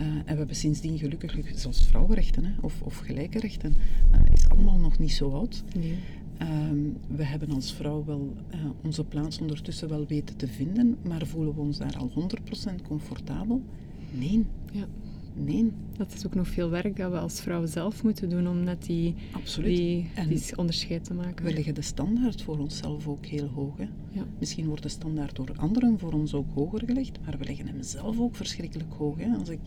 Uh, en we hebben sindsdien gelukkig zelfs vrouwenrechten hè, of, of gelijke rechten. Dat uh, is allemaal nog niet zo oud. Nee. Um, we hebben als vrouw wel uh, onze plaats ondertussen wel weten te vinden, maar voelen we ons daar al 100% comfortabel? Nee. Ja. Nee. Dat is ook nog veel werk dat we als vrouw zelf moeten doen om net die, die, die onderscheid te maken. We leggen de standaard voor onszelf ook heel hoog. Hè? Ja. Misschien wordt de standaard door anderen voor ons ook hoger gelegd, maar we leggen hem zelf ook verschrikkelijk hoog. Hè? Als ik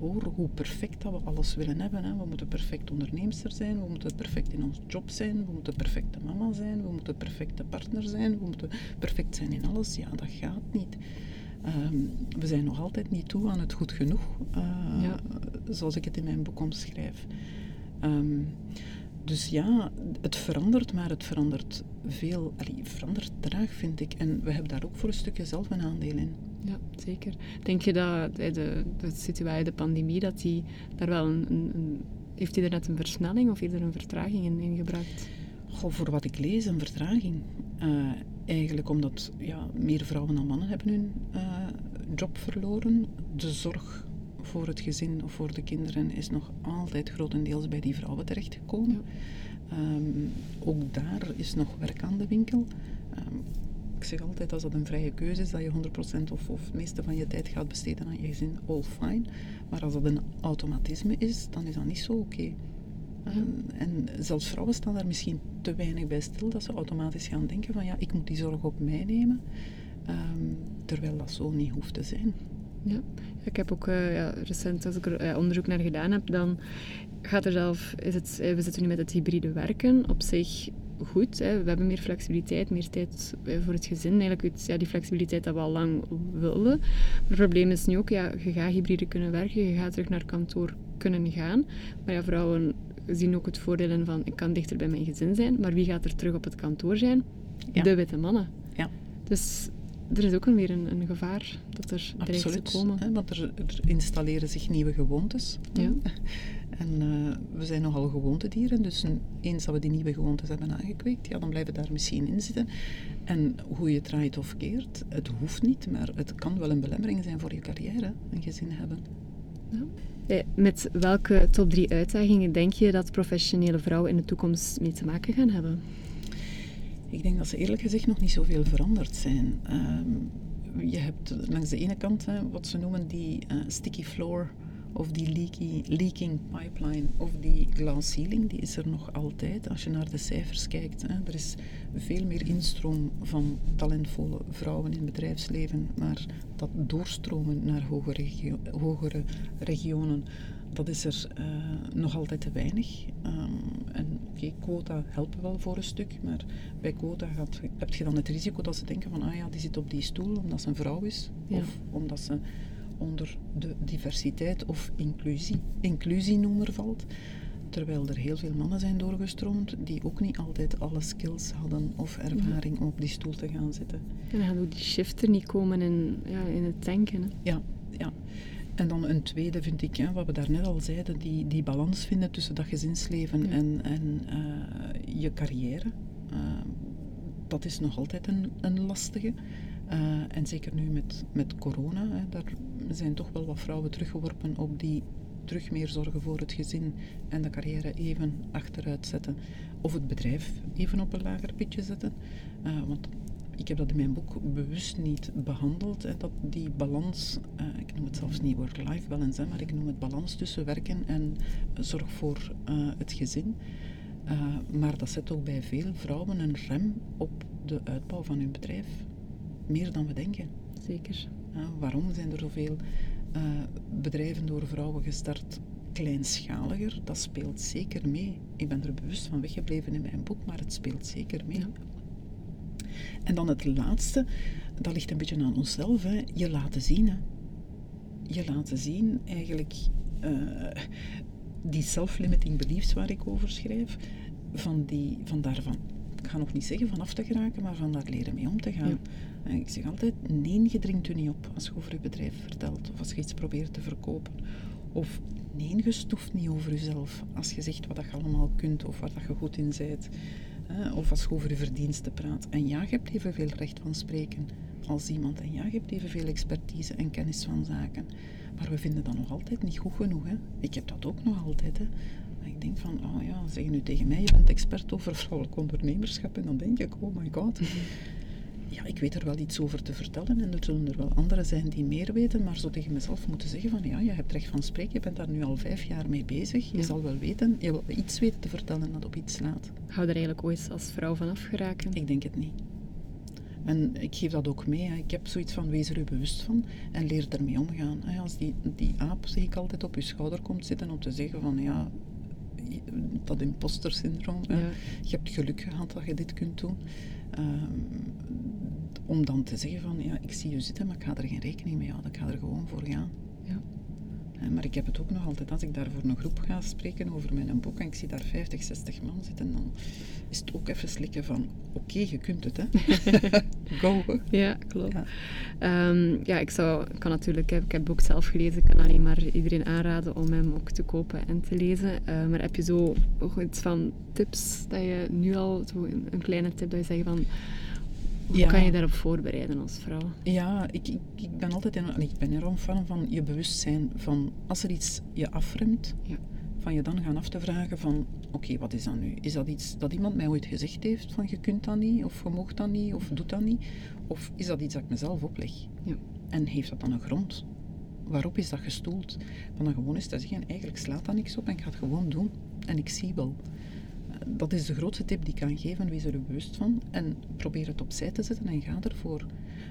hoor hoe perfect dat we alles willen hebben. Hè. We moeten perfect onderneemster zijn, we moeten perfect in ons job zijn, we moeten perfecte mama zijn, we moeten perfecte partner zijn, we moeten perfect zijn in alles. Ja, dat gaat niet. Ehm, we zijn nog altijd niet toe aan het goed genoeg, uh, ja. zoals ik het in mijn boek omschrijf. Um, dus ja, het verandert, maar het verandert veel. Allee, verandert traag, vind ik. En we hebben daar ook voor een stukje zelf een aandeel in. Ja, zeker. Denk je dat de, de, de situatie, de pandemie, dat die daar wel een, een, Heeft hij er net een versnelling of eerder een vertraging in, in gebruikt? Goh, voor wat ik lees, een vertraging. Uh, eigenlijk omdat ja, meer vrouwen dan mannen hebben hun uh, job verloren. De zorg voor het gezin of voor de kinderen is nog altijd grotendeels bij die vrouwen terechtgekomen. Ja. Um, ook daar is nog werk aan de winkel. Um, ik zeg altijd, als dat een vrije keuze is, dat je 100% of, of het meeste van je tijd gaat besteden aan je gezin, all fine. Maar als dat een automatisme is, dan is dat niet zo oké. Okay. Um, en zelfs vrouwen staan daar misschien te weinig bij stil, dat ze automatisch gaan denken van ja, ik moet die zorg op mij nemen. Um, terwijl dat zo niet hoeft te zijn. Ja, ik heb ook uh, ja, recent, als ik er uh, onderzoek naar gedaan heb, dan gaat er zelf, is het, uh, we zitten nu met het hybride werken. Op zich goed. Hè. We hebben meer flexibiliteit, meer tijd voor het gezin. Eigenlijk het, ja, die flexibiliteit dat we al lang wilden. Maar het probleem is nu ook, ja, je gaat hybride kunnen werken, je gaat terug naar kantoor kunnen gaan. Maar ja, vrouwen zien ook het voordeel in van, ik kan dichter bij mijn gezin zijn, maar wie gaat er terug op het kantoor zijn? De witte mannen. Ja. Dus er is ook weer een, een gevaar dat er dreigt te komen. Hè, want er, er, installeren zich nieuwe gewoontes. Ja. En uh, we zijn nogal gewoontedieren, dus eens dat we die nieuwe gewoontes hebben aangekweekt, ja, dan blijven we daar misschien in zitten. En hoe je draait of keert, het hoeft niet, maar het kan wel een belemmering zijn voor je carrière, een gezin hebben. Ja. Met welke top drie uitdagingen denk je dat professionele vrouwen in de toekomst mee te maken gaan hebben? Ik denk dat ze eerlijk gezegd nog niet zoveel veranderd zijn. Um, je hebt langs de ene kant hè, wat ze noemen die uh, sticky floor of die leaky, leaking pipeline of die glass ceiling, die is er nog altijd. Als je naar de cijfers kijkt, hè, er is veel meer instroom van talentvolle vrouwen in het bedrijfsleven, maar dat doorstromen naar hogere, regio hogere regionen, dat is er uh, nog altijd te weinig. Um, en oké, quota helpen wel voor een stuk, maar bij quota gaat, heb je dan het risico dat ze denken van, ah ja, die zit op die stoel omdat ze een vrouw is, ja. of omdat ze onder de diversiteit of inclusie, inclusienoemer valt. Terwijl er heel veel mannen zijn doorgestroomd die ook niet altijd alle skills hadden of ervaring om op die stoel te gaan zitten. En dan gaat ook die shift er niet komen in, ja, in het denken. Hè? Ja, ja. En dan een tweede vind ik, hè, wat we daarnet al zeiden, die, die balans vinden tussen dat gezinsleven en, en uh, je carrière. Uh, dat is nog altijd een, een lastige. Uh, en zeker nu met, met corona, hè, daar zijn toch wel wat vrouwen teruggeworpen op die terug meer zorgen voor het gezin en de carrière even achteruit zetten. Of het bedrijf even op een lager pitje zetten. Uh, want ik heb dat in mijn boek bewust niet behandeld. Hè, dat die balans, uh, ik noem het zelfs niet work-life balance, maar ik noem het balans tussen werken en zorg voor het gezin. maar dat zet ook bij veel vrouwen een rem op de uitbouw van hun bedrijf. Meer dan we denken. Zeker. waarom zijn er zoveel uh, bedrijven door vrouwen gestart kleinschaliger? Dat speelt zeker mee. Ik ben er bewust van weggebleven in mijn boek, maar het speelt zeker mee. En dan het laatste, dat ligt een beetje aan onszelf. Hè. Je laten zien. Hè. Je laten zien eigenlijk uh, die self-limiting beliefs waar ik over schrijf, van, die, van daarvan ik ga nog niet zeggen van af te geraken, maar van daar leren mee om te gaan. Ik zeg altijd, nee, je dringt u niet op als je over je bedrijf vertelt of als je iets probeert te verkopen. Of nee, je stoeft niet over jezelf als je zegt wat je allemaal kunt of waar dat je goed in bent. Of als je over je verdiensten praat. En ja, je hebt evenveel recht van spreken als iemand. En ja, je hebt evenveel expertise en kennis van zaken. Maar we vinden dat nog altijd niet goed genoeg. Hè? Ik heb dat ook nog altijd. Hè? Ik denk van, oh ja, zeg je nu tegen mij, je bent expert over vrouwelijk ondernemerschap. En dan denk ik, oh my god. Ja, ik weet er wel iets over te vertellen en er zullen er wel anderen zijn die meer weten, maar zo tegen mezelf moeten zeggen van, ja, je hebt recht van spreken, je bent daar nu al vijf jaar mee bezig. Je zal wel weten, je wil iets weten te vertellen dat op iets slaat. Hou er eigenlijk ooit als vrouw van afgeraken? Ik denk het niet. En ik geef dat ook mee. Hè. Ik heb zoiets van, wees er u bewust van en leer ermee omgaan. Als die, die aap, zeg ik altijd, op je schouder komt zitten om te zeggen van, ja, dat imposter syndroom. Ja. Je hebt geluk gehad dat je dit kunt doen. Um, om dan te zeggen van, ja, ik zie je zitten, maar ik ga er geen rekening mee houden. Ik ga er gewoon voor gaan. Ja. Maar ik heb het ook nog altijd, als ik daar voor een groep ga spreken over mijn boek en ik zie daar 50, 60 man zitten, dan is het ook even slikken van, oké, je kunt het, hè. Go. Ja, klopt. Ja, um, ja ik, zou, kan natuurlijk, ik heb het boek zelf gelezen, ik kan alleen maar iedereen aanraden om hem ook te kopen en te lezen. Uh, maar heb je zo iets van tips, dat je nu al, zo een kleine tip, dat je zegt van hoe kan je daarop voorbereiden als vrouw? Ja, ik, ik, ik ben altijd in, ik ben erom fan van je bewustzijn van als er iets je afremt, ja. van je dan gaan af te vragen van oké, wat is dat nu? Is dat iets dat iemand mij ooit gezegd heeft van je kunt dat niet, of je mag dat niet, of doet dat niet? Of is dat iets dat ik mezelf opleg? Ja. En heeft dat dan een grond? Waarop is dat gestoeld? Van dan gewoon eens te zeggen, eigenlijk slaat dat niks op en ik ga het gewoon doen. En ik zie wel dat is de grootste tip die ik kan geven. Wees er bewust van en probeer het opzij te zetten en ga ervoor.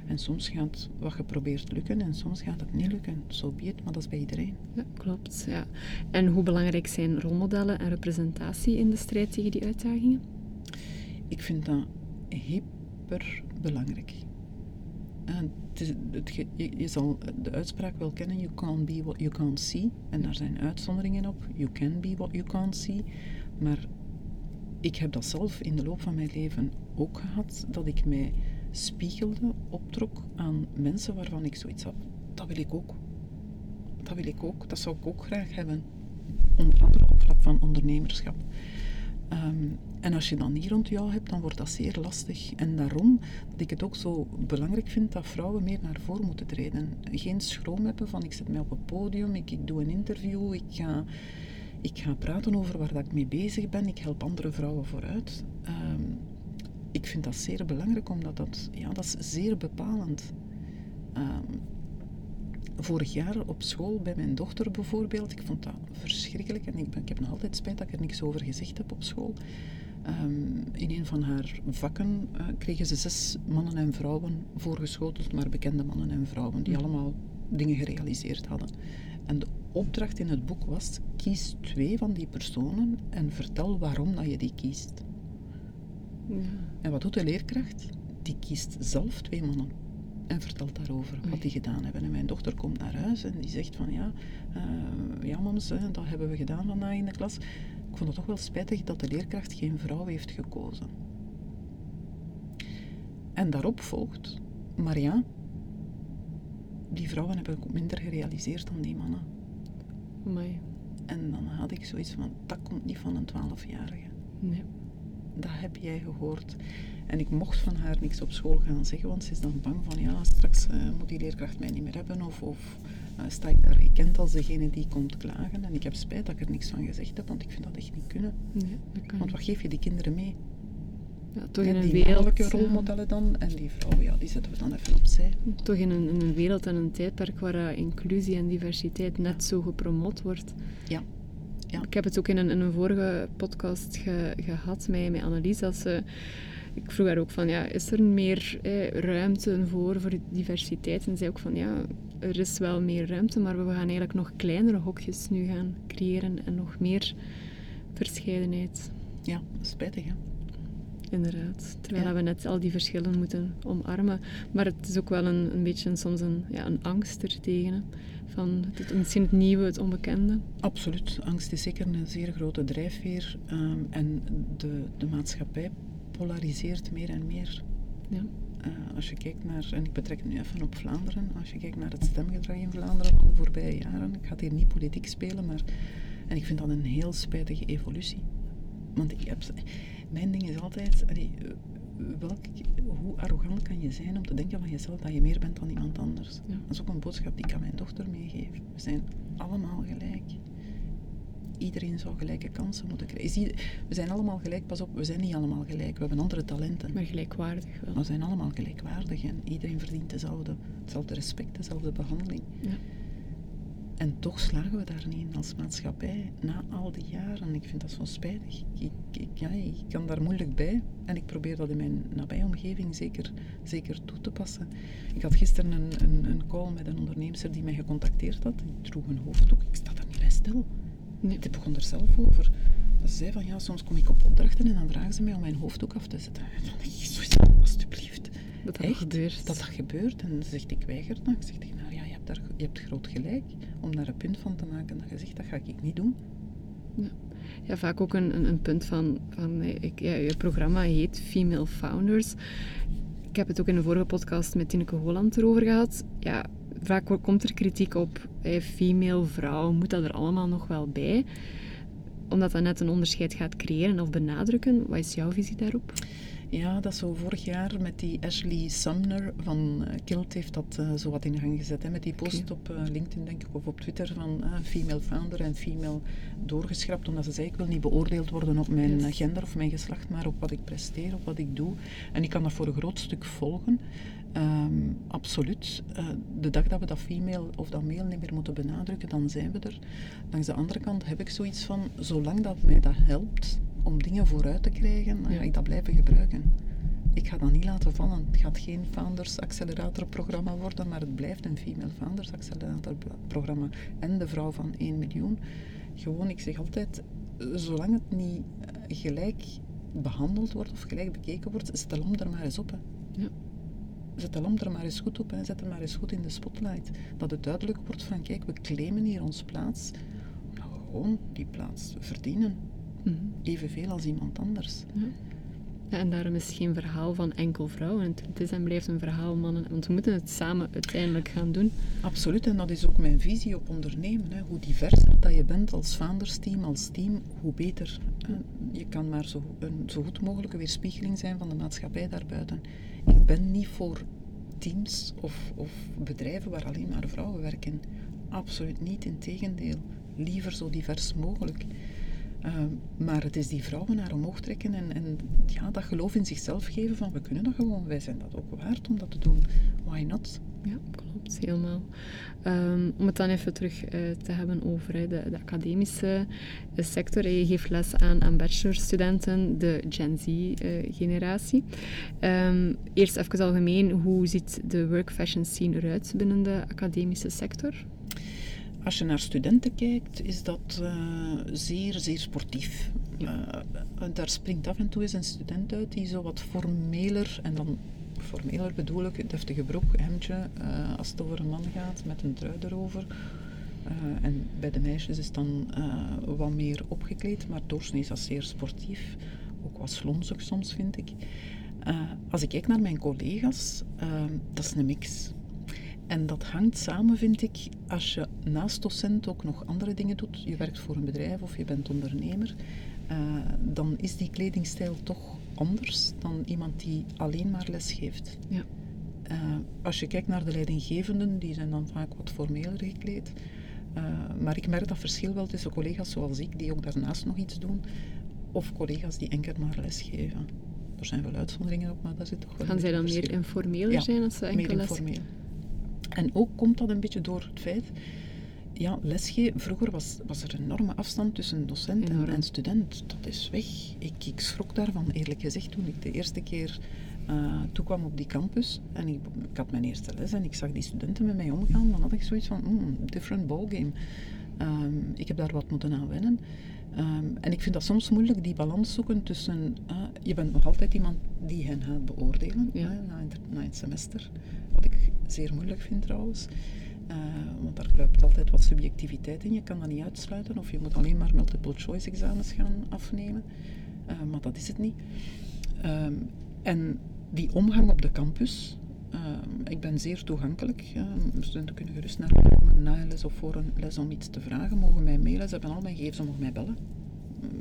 En soms gaat wat je probeert lukken en soms gaat het niet lukken. Zo so maar dat is bij iedereen. Ja, klopt. Ja. En hoe belangrijk zijn rolmodellen en representatie in de strijd tegen die uitdagingen? Ik vind dat hyper belangrijk. En het is, het, je, je, zal de uitspraak wel kennen, you can't be what you can't see. En daar zijn uitzonderingen op. You can be what you can't see. Maar ik heb dat zelf in de loop van mijn leven ook gehad, dat ik mij spiegelde, optrok aan mensen waarvan ik zoiets had. Dat wil ik ook. Dat wil ik ook. Dat zou ik ook graag hebben. Onder andere op vlak van ondernemerschap. Ehm, en als je dat niet rond jou hebt, dan wordt dat zeer lastig. En daarom dat ik het ook zo belangrijk vind dat vrouwen meer naar voren moeten treden. Geen schroom hebben van ik zet mij op een podium, ik, ik doe een interview, ik ga ik ga praten over waar dat ik mee bezig ben. Ik help andere vrouwen vooruit. Ehm, ik vind dat zeer belangrijk, omdat dat, ja, dat is zeer bepalend. Um, vorig jaar op school bij mijn dochter bijvoorbeeld, ik vond dat verschrikkelijk en ik, ik heb nog altijd spijt dat ik er niks over gezegd heb op school. Um, in een van haar vakken uh, kregen ze zes mannen en vrouwen voorgeschoteld, maar bekende mannen en vrouwen, die allemaal dingen gerealiseerd hadden. En de opdracht in het boek was: kies twee van die personen en vertel waarom dat je die kiest. Ja. En wat doet de leerkracht? Die kiest zelf twee mannen en vertelt daarover wat die gedaan hebben. En mijn dochter komt naar huis en die zegt van ja, uh, ja mams, hè, dat hebben we gedaan vandaag in de klas. Ik vond het toch wel spijtig dat de leerkracht geen vrouw heeft gekozen. En daarop volgt, maar ja, die vrouwen hebben ook minder gerealiseerd dan die mannen. Amai. En dan had ik zoiets van, dat komt niet van een twaalfjarige. Nee. Dat heb jij gehoord. En ik mocht van haar niks op school gaan zeggen, want ze is dan bang van, ja, straks uh, moet die leerkracht mij niet meer hebben. Of, of uh, sta ik daar gekend als degene die komt klagen. En ik heb spijt dat ik er niks van gezegd heb, want ik vind dat echt niet kunnen. Nee, dat kan Want wat geef je die kinderen mee? Ja, toch in een die wereld... rolmodellen dan, en die vrouw, ja, die zetten we dan even opzij. toch in een, in een wereld en een tijdperk waar eh, inclusie en diversiteit net zo gepromoot wordt. Ja. Ja. Ik heb het ook in een, in een vorige podcast ge- gehad met, met Annelies. Dat ze, ik vroeg haar ook van, ja, is er meer eh, ruimte voor, voor diversiteit? En zij ook van, ja, er is wel meer ruimte, maar we gaan eigenlijk nog kleinere hokjes nu gaan creëren en nog meer verscheidenheid. Ja, spijtig hè. Inderdaad. Terwijl Ja. we net al die verschillen moeten omarmen. Maar het is ook wel een, een beetje soms een, ja, een angst ertegen. hè. Van het, misschien het nieuwe, het onbekende. Absoluut. Angst is zeker een zeer grote drijfveer. ehm, en de, de maatschappij polariseert meer en meer. Ja. Eh, als je kijkt naar, en ik betrek het nu even op Vlaanderen, als je kijkt naar het stemgedrag in Vlaanderen van de voorbije jaren, ik ga het hier niet politiek spelen, maar en ik vind dat een heel spijtige evolutie. Want ik heb, mijn ding is altijd, allee, eh, welk, hoe arrogant kan je zijn om te denken van jezelf dat je meer bent dan iemand anders? Ja. Dat is ook een boodschap die ik aan mijn dochter meegeef. We zijn allemaal gelijk. Iedereen zou gelijke kansen moeten krijgen. We zijn allemaal gelijk, pas op, we zijn niet allemaal gelijk. We hebben andere talenten. Maar gelijkwaardig wel. We zijn allemaal gelijkwaardig en iedereen verdient dezelfde, hetzelfde respect, dezelfde behandeling. Ja. En toch slagen we daar niet in als maatschappij na al die jaren. Ik vind dat zo spijtig. Ik, ik, ja, ik kan daar moeilijk bij en ik probeer dat in mijn nabije omgeving zeker, zeker toe te passen. Ik had gisteren een, een, een call met een onderneemster die mij gecontacteerd had. Die droeg een hoofddoek. Ik sta daar niet bij stil. Nee. Die begon er zelf over. Dat ze zei van ja, soms kom ik op opdrachten en dan vragen ze mij om mijn hoofddoek af te zetten. En dan denk ik alsjeblieft. Dat dat Echt? gebeurt. Dat dat gebeurt. En ze zegt, ik weiger dat. Ik zeg tegen ja, daar, je hebt groot gelijk om daar een punt van te maken. Dat je zegt, dat ga ik niet doen. Ja, vaak ook een, een, een punt van, van ik, ja, je programma heet Female Founders. Ik heb het ook in de vorige podcast met Tineke Holland erover gehad. Ja, vaak komt er kritiek op eh, female, vrouw, moet dat er allemaal nog wel bij? Omdat dat net een onderscheid gaat creëren of benadrukken. Wat is jouw visie daarop? Ja, dat is zo vorig jaar met die Ashley Sumner van eh, Kilt heeft dat eh, zo wat in gang gezet. Hè, met die post op eh, LinkedIn, denk ik, of op Twitter van female founder en female doorgeschrapt. Omdat ze zei, ik wil niet beoordeeld worden op mijn Yes. gender of mijn geslacht, maar op wat ik presteer, op wat ik doe. En ik kan dat voor een groot stuk volgen. Ehm, absoluut. De dag dat we dat female of dat male niet meer moeten benadrukken, dan zijn we er. Langs de andere kant heb ik zoiets van, zolang dat mij dat helpt om dingen vooruit te krijgen, dan ga ik dat blijven gebruiken. Ik ga dat niet laten vallen. Het gaat geen Founders Accelerator programma worden, maar het blijft een Female Founders Accelerator programma. En de vrouw van 1 miljoen. Gewoon, ik zeg altijd, zolang het niet eh, gelijk behandeld wordt of gelijk bekeken wordt, zet de lamp er maar eens op. Hè. Ja. Zet de lamp er maar eens goed op en zet er maar eens goed in de spotlight. Dat het duidelijk wordt van, kijk, we claimen hier ons plaats, omdat we gewoon die plaats verdienen. Mhm. Evenveel als iemand anders. Ja, en daarom is het geen verhaal van enkel vrouwen. Het- is en blijft een verhaal mannen. Want we moeten het samen uiteindelijk gaan doen. Absoluut, en dat is ook mijn visie op ondernemen. Hè. Hoe diverser dat je bent als foundersteam, als team, hoe beter. Je kan maar zo, een zo goed mogelijke weerspiegeling zijn van de maatschappij daarbuiten. Ik ben niet voor teams of, of bedrijven waar alleen maar vrouwen werken. Absoluut niet, integendeel. Liever zo divers mogelijk. Ehm, maar het is die vrouwen naar omhoog trekken en, en ja, dat geloof in zichzelf geven van we kunnen dat gewoon, wij zijn dat ook waard om dat te doen. Why not? Ja, klopt, helemaal. Ehm, om het dan even terug eh, te hebben over de, de academische eh, sector. hè. Je geeft les aan, aan bachelorstudenten, de Gen Z-generatie. eerst even algemeen, hoe ziet de work fashion scene eruit binnen de academische sector? Als je naar studenten kijkt, is dat uh, zeer, zeer sportief. Ja. Uh, daar springt af en toe eens een student uit die zo wat formeler, en dan formeler bedoel ik, deftige broek, hemdje, uh, als het over een man gaat, met een trui erover. en bij de meisjes is het dan wat meer opgekleed, maar doorsnee is dat zeer sportief. Ook wat slonzig soms, vind ik. als ik kijk naar mijn collega's, dat is een mix. En dat hangt samen, vind ik, als je naast docent ook nog andere dingen doet. Je werkt voor een bedrijf of je bent ondernemer. Uh, dan is die kledingstijl toch anders dan iemand die alleen maar les geeft. Ja. Uh, als je kijkt naar de leidinggevenden, die zijn dan vaak wat formeler gekleed. Uh, maar ik merk dat verschil wel tussen collega's zoals ik, die ook daarnaast nog iets doen, of collega's die enkel maar les geven. Er zijn wel uitzonderingen op, maar dat zit toch wel. Gaan zij dan meer informeler ja, zijn als ze enkel meer informeel. En ook komt dat een beetje door het feit, ja, lesgeven, vroeger was, was er een enorme afstand tussen docent en, en, student. Dat is weg. Ik, ik schrok daarvan, eerlijk gezegd, toen ik de eerste keer uh, toekwam op die campus. En ik, ik, had mijn eerste les en ik zag die studenten met mij omgaan. Dan had ik zoiets van, mm, different ballgame. Um, ik heb daar wat moeten aan wennen. Um, en ik vind dat soms moeilijk, die balans zoeken tussen... Uh, je bent nog altijd iemand die hen gaat beoordelen ja. uh, na, na, het semester. Wat ik zeer moeilijk vind trouwens. Uh, want daar kruipt altijd wat subjectiviteit in. Je kan dat niet uitsluiten. Of je moet alleen maar multiple choice examens gaan afnemen. maar dat is het niet. Um, en die omgang op de campus, uh, ik ben zeer toegankelijk. Ja. Studenten kunnen gerust naar me komen na een les of voor een les om iets te vragen. Mogen mij mailen, ze hebben al mijn gegevens, ze mogen mij bellen.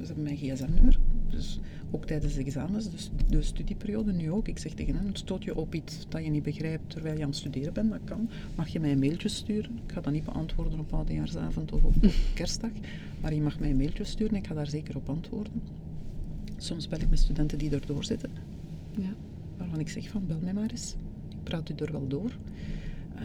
Ze hebben mijn gsm-nummer. Dus ook tijdens de examens, dus de studieperiode nu ook. Ik zeg tegen hen, stoot je op iets dat je niet begrijpt terwijl je aan het studeren bent, dat kan. Mag je mij een mailtje sturen? Ik ga dat niet beantwoorden op oudejaarsavond of op kerstdag. Maar je mag mij een mailtje sturen, ik ga daar zeker op antwoorden. Soms bel ik met studenten die erdoor zitten. Ja. Waarvan ik zeg van, bel mij maar eens praat u er wel door. Uh,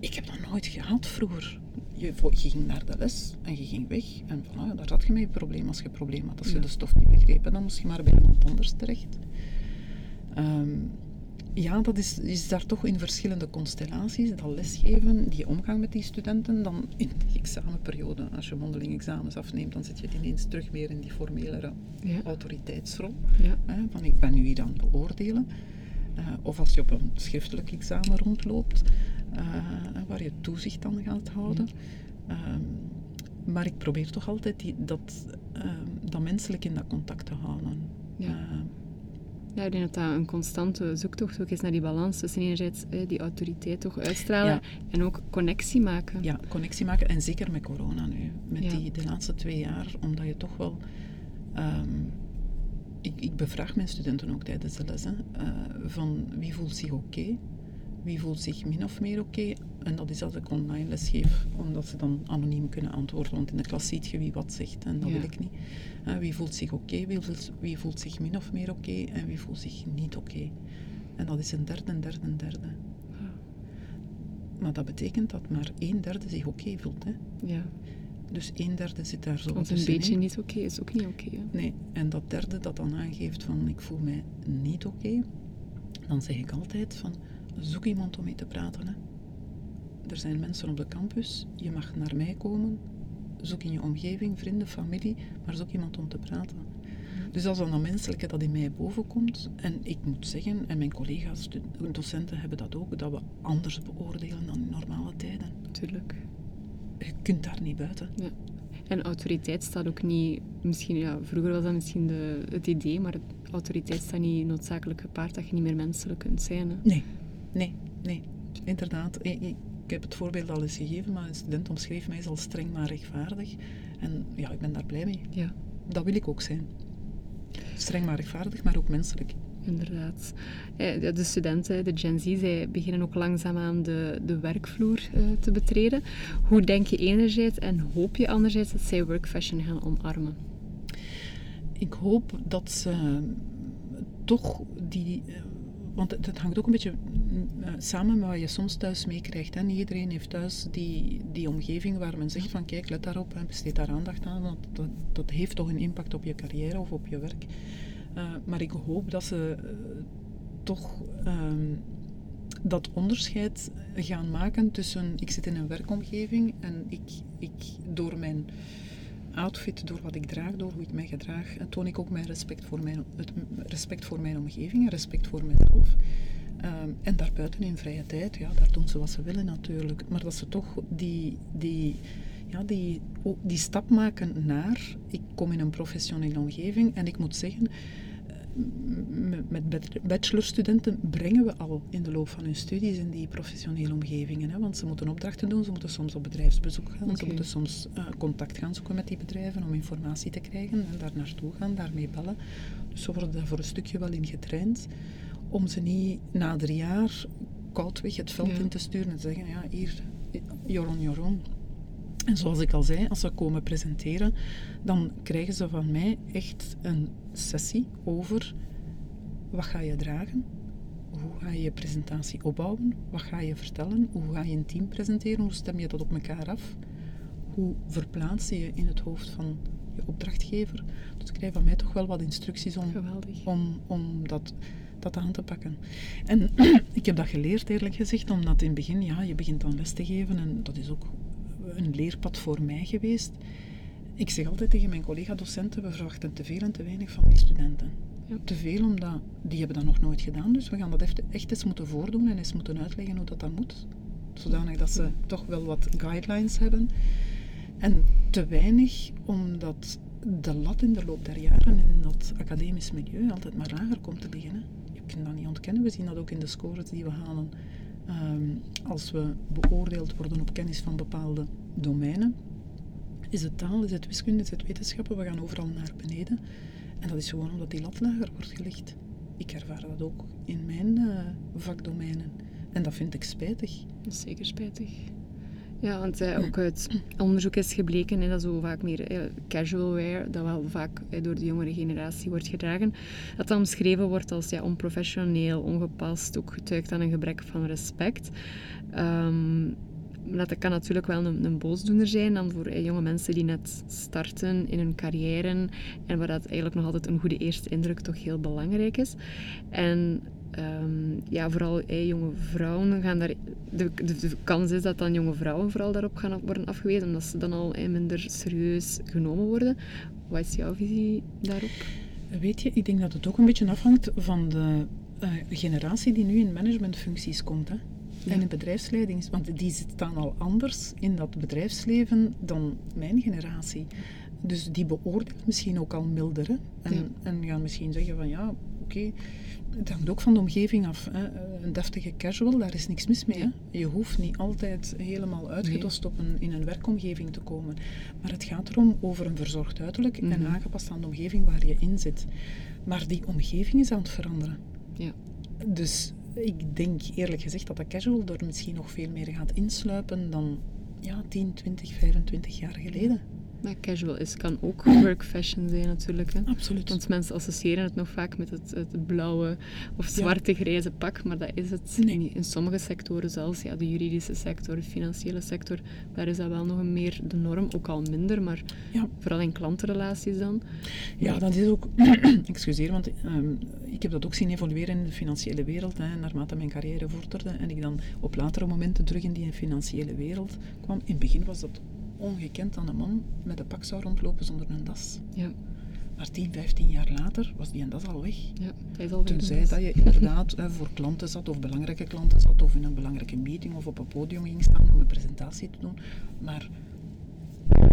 ik heb dat nooit gehad vroeger. Je, je, ging naar de les en je ging weg. En voilà, daar had je mee je probleem als je probleem had. Als je de stof niet begrepen, dan moest je maar bij iemand anders terecht. Um, ja, dat is, is daar toch in verschillende constellaties. Dat lesgeven, die omgang met die studenten, dan in de examenperiode, als je mondeling examens afneemt, dan zit je ineens terug weer in die formele ja. autoriteitsrol. Ja. Hè, van ik ben nu hier aan het beoordelen. Uh, of als je op een schriftelijk examen rondloopt, waar je toezicht aan gaat houden. Uh, maar ik probeer toch altijd die, dat, ehm, dat menselijk in dat contact te houden. Ja. Ehm, ja, ik denk dat dat een constante zoektocht ook is naar die balans tussen enerzijds eh, die autoriteit toch uitstralen en ook connectie maken. Ja, connectie maken en zeker met corona nu. Met die de laatste twee jaar, omdat je toch wel... Um, ik, ik, bevraag mijn studenten ook tijdens de les, uh, van wie voelt zich oké, wie voelt zich min of meer oké. En dat is als ik online les geef, omdat ze dan anoniem kunnen antwoorden, want in de klas ziet je wie wat zegt en dat wil ik niet. Wie voelt zich oké, wie, wie, voelt zich min of meer oké en wie voelt zich niet oké. En dat is een derde, een derde, een derde. Maar dat betekent dat maar een derde zich oké voelt. Hè? Ja. Dus een derde zit daar zo Want een beetje niet oké is ook niet oké. nee, en dat derde dat dan aangeeft van ik voel mij niet oké, dan zeg ik altijd van zoek iemand om mee te praten. Hè. Er zijn mensen op de campus, je mag naar mij komen, zoek in je omgeving, vrienden, familie, maar zoek iemand om te praten. Dus als dan dat menselijke dat in mij bovenkomt, en ik moet zeggen, en mijn collega's, docenten hebben dat ook, dat we anders beoordelen dan in normale tijden. Tuurlijk je kunt daar niet buiten. Ja. En autoriteit staat ook niet, misschien, ja, vroeger was dat misschien de, het idee, maar autoriteit staat niet noodzakelijk gepaard dat je niet meer menselijk kunt zijn. Hè? Nee, nee, nee, inderdaad. Ik, ik, heb het voorbeeld al eens gegeven, maar een student omschreef mij als streng maar rechtvaardig. En ja, ik ben daar blij mee. Ja. Dat wil ik ook zijn. Streng maar rechtvaardig, maar ook menselijk inderdaad. De studenten, de Gen Z, zij beginnen ook langzaamaan de, de werkvloer uh, te betreden. Hoe denk je enerzijds en hoop je anderzijds dat zij workfashion gaan omarmen? Ik hoop dat ze toch die... Eh, want het, hangt ook een beetje uh, samen met wat je soms thuis meekrijgt. Niet iedereen heeft thuis die, die omgeving waar men zegt van kijk, let daarop en besteed daar aandacht aan. Want dat, dat heeft toch een impact op je carrière of op je werk. Uh, maar ik hoop dat ze uh, toch um, dat onderscheid gaan maken tussen ik zit in een werkomgeving en ik, ik door mijn outfit, door wat ik draag, door hoe ik mij gedraag, toon ik ook mijn respect voor mijn, het respect voor mijn omgeving en respect voor mezelf. Um, en daarbuiten in vrije tijd, ja, daar doen ze wat ze willen natuurlijk. Maar dat ze toch die, die, ja, die, die stap maken naar, ik kom in een professionele omgeving en ik moet zeggen, met bachelorstudenten brengen we al in de loop van hun studies in die professionele omgevingen. Hè? Want ze moeten opdrachten doen, ze moeten soms op bedrijfsbezoek gaan, ze moeten soms uh, contact gaan zoeken met die bedrijven om informatie te krijgen en daar naartoe gaan, daarmee bellen. Dus ze worden daar voor een stukje wel in getraind om ze niet na drie jaar koudweg het veld in te sturen en te zeggen, ja hier, Joron Joron. En zoals ik al zei, als ze komen presenteren, dan krijgen ze van mij echt een sessie over wat ga je dragen, hoe ga je je presentatie opbouwen, wat ga je vertellen, hoe ga je een team presenteren, hoe stem je dat op elkaar af, hoe verplaats je je in het hoofd van je opdrachtgever. Dus ik krijg van mij toch wel wat instructies om, om, om dat, dat aan te pakken. En ik heb dat geleerd eerlijk gezegd, omdat in het begin, ja, je begint dan les te geven en dat is ook een leerpad voor mij geweest. Ik zeg altijd tegen mijn collega-docenten, we verwachten te veel en te weinig van die studenten. Ja. Te veel omdat die hebben dat nog nooit gedaan, dus we gaan dat echt, eens moeten voordoen en eens moeten uitleggen hoe dat dan moet. Zodanig dat ze toch wel wat guidelines hebben. En te weinig omdat de lat in de loop der jaren in dat academisch milieu altijd maar lager komt te liggen. Hè. Je kunt dat niet ontkennen, we zien dat ook in de scores die we halen Ehm, als we beoordeeld worden op kennis van bepaalde domeinen, is het taal, is het wiskunde, is het wetenschappen, we gaan overal naar beneden. En dat is gewoon omdat die lat lager wordt gelegd. Ik ervaar dat ook in mijn uh, vakdomeinen. En dat vind ik spijtig. Dat is zeker spijtig. Ja, want uh, ook uit onderzoek is gebleken dat zo vaak meer uh, casual wear, dat wel vaak uh, door de jongere generatie wordt gedragen, dat dan omschreven wordt als ja, onprofessioneel, ongepast, ook getuigt aan een gebrek van respect. Um, dat kan natuurlijk wel een, een boosdoener zijn dan voor jonge mensen die net starten in hun carrière en waar dat eigenlijk nog altijd een goede eerste indruk toch heel belangrijk is. En um, ja, vooral jonge vrouwen gaan daar... De, de, kans is dat dan jonge vrouwen vooral daarop gaan worden afgewezen, omdat ze dan al minder serieus genomen worden. Wat is jouw visie daarop? Weet je, ik denk dat het ook een beetje afhangt van de generatie die nu in managementfuncties komt. Hè? En in bedrijfsleiding, want die staan al anders in dat bedrijfsleven dan mijn generatie. Dus die beoordeelt misschien ook al milder. Hè? En, en gaan misschien zeggen van ja, oké, het hangt ook van de omgeving af. Hè. Een deftige casual, daar is niks mis mee. Hè. Je hoeft niet altijd helemaal uitgedost op een, in een werkomgeving te komen. Maar het gaat erom over een verzorgd uiterlijk en mhm. aangepast aan de omgeving waar je in zit. Maar die omgeving is aan het veranderen. Ja. Dus ik denk eerlijk gezegd dat de casual er misschien nog veel meer gaat insluipen dan ja, 10, 20, 25 jaar geleden. Maar casual is, kan ook work fashion zijn natuurlijk. Hè? Absoluut. Want mensen associëren het nog vaak met het, het blauwe of zwarte grijze pak, maar dat is het nee. In sommige sectoren zelfs, ja, de juridische sector, de financiële sector, daar is dat wel nog een meer de norm, ook al minder, maar ja. vooral in klantenrelaties dan. Ja, dat is ook, excuseer, want um, ik heb dat ook zien evolueren in de financiële wereld, hè, naarmate mijn carrière vorderde en ik dan op latere momenten terug in die financiële wereld kwam. In het begin was dat ongekend aan een man met een pak zou rondlopen zonder een das. Ja. Maar 10, 15 jaar later was die en das al weg. Ja, hij is al Tenzij dat je inderdaad voor klanten zat, of belangrijke klanten zat, of in een belangrijke meeting of op een podium ging staan om een presentatie te doen. Maar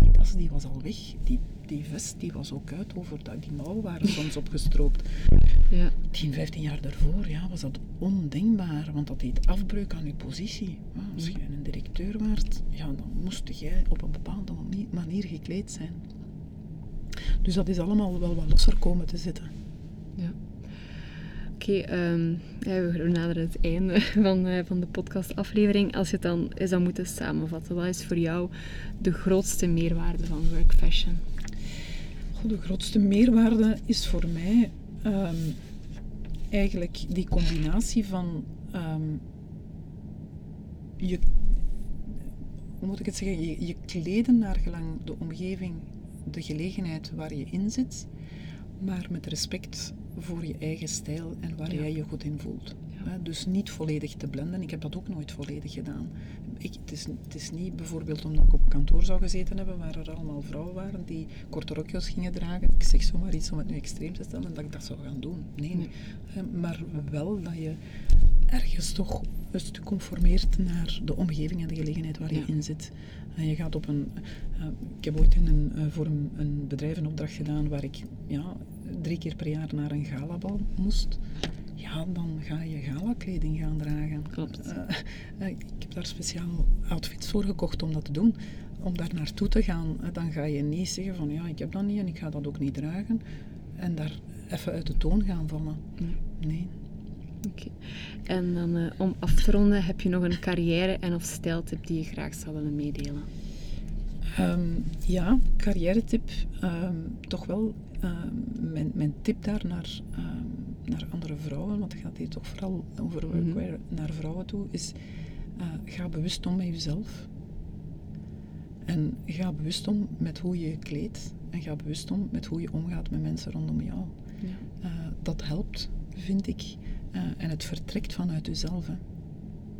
die das die was al weg. Die, die vest die was ook uit, over, die mouwen waren soms opgestroopt. Ja. 10, 15 jaar daarvoor ja, was dat ondenkbaar, want dat deed afbreuk aan je positie. als je een directeur waart, ja, dan moest jij op een bepaalde manier gekleed zijn. Dus dat is allemaal wel wat losser komen te zitten. Ja. Oké, ehm, we naderen het einde van, uh, van de podcastaflevering. Als je het dan zou moeten samenvatten, wat is voor jou de grootste meerwaarde van work fashion? de grootste meerwaarde is voor mij ehm, eigenlijk die combinatie van um, je, hoe moet ik het zeggen, je, je kleden naar gelang de omgeving, de gelegenheid waar je in zit, maar met respect voor je eigen stijl en waar jij je goed in voelt. Dus niet volledig te blenden. Ik heb dat ook nooit volledig gedaan. Ik, het, is, het is niet bijvoorbeeld omdat ik op kantoor zou gezeten hebben waar er allemaal vrouwen waren die korte rokjes gingen dragen. Ik zeg zomaar iets om het nu extreem te stellen, dat ik dat zou gaan doen. Nee, nee. maar wel dat je ergens toch een stuk conformeert naar de omgeving en de gelegenheid waar je in zit. En je gaat op een... Uh, ik heb ooit in een, uh, voor een, een, bedrijf een opdracht gedaan waar ik ja, drie keer per jaar naar een galabal moest. Ja, dan ga je galakleding gaan dragen. Klopt. Uh, ik heb daar speciaal outfits voor gekocht om dat te doen. Om daar naartoe te gaan, dan ga je niet zeggen van ja, ik heb dat niet en ik ga dat ook niet dragen. En daar even uit de toon gaan vallen. Nee. Oké. En dan uh, om af te ronden, heb je nog een carrière- en of stijltip die je graag zou willen meedelen? Um, ja, carrière-tip. Um, toch wel um, mijn, mijn, tip daar naar, naar andere vrouwen, want het gaat hier toch vooral over workwear mm -hmm. naar vrouwen toe, is uh, ga bewust om met jezelf. En ga bewust om met hoe je je kleedt. En ga bewust om met hoe je omgaat met mensen rondom jou. Ja. Uh, dat helpt, vind ik. Uh, en het vertrekt vanuit uzelf. Hè.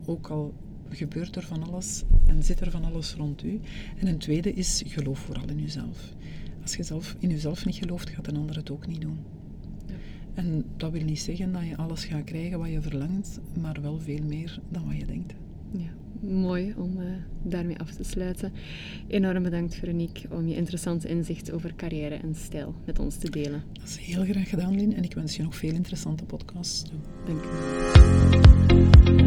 Ook al gebeurt er van alles en zit er van alles rond u. En een tweede is, geloof vooral in uzelf. Als je zelf in jezelf niet gelooft, gaat een ander het ook niet doen. En dat wil niet zeggen dat je alles gaat krijgen wat je verlangt, maar wel veel meer dan wat je denkt. Ja, mooi om uh, daarmee af te sluiten. Enorm bedankt Veronique om je interessante inzicht over carrière en stijl met ons te delen. Dat is heel graag gedaan, Lin. En ik wens je nog veel interessante podcasts toe. Dank je.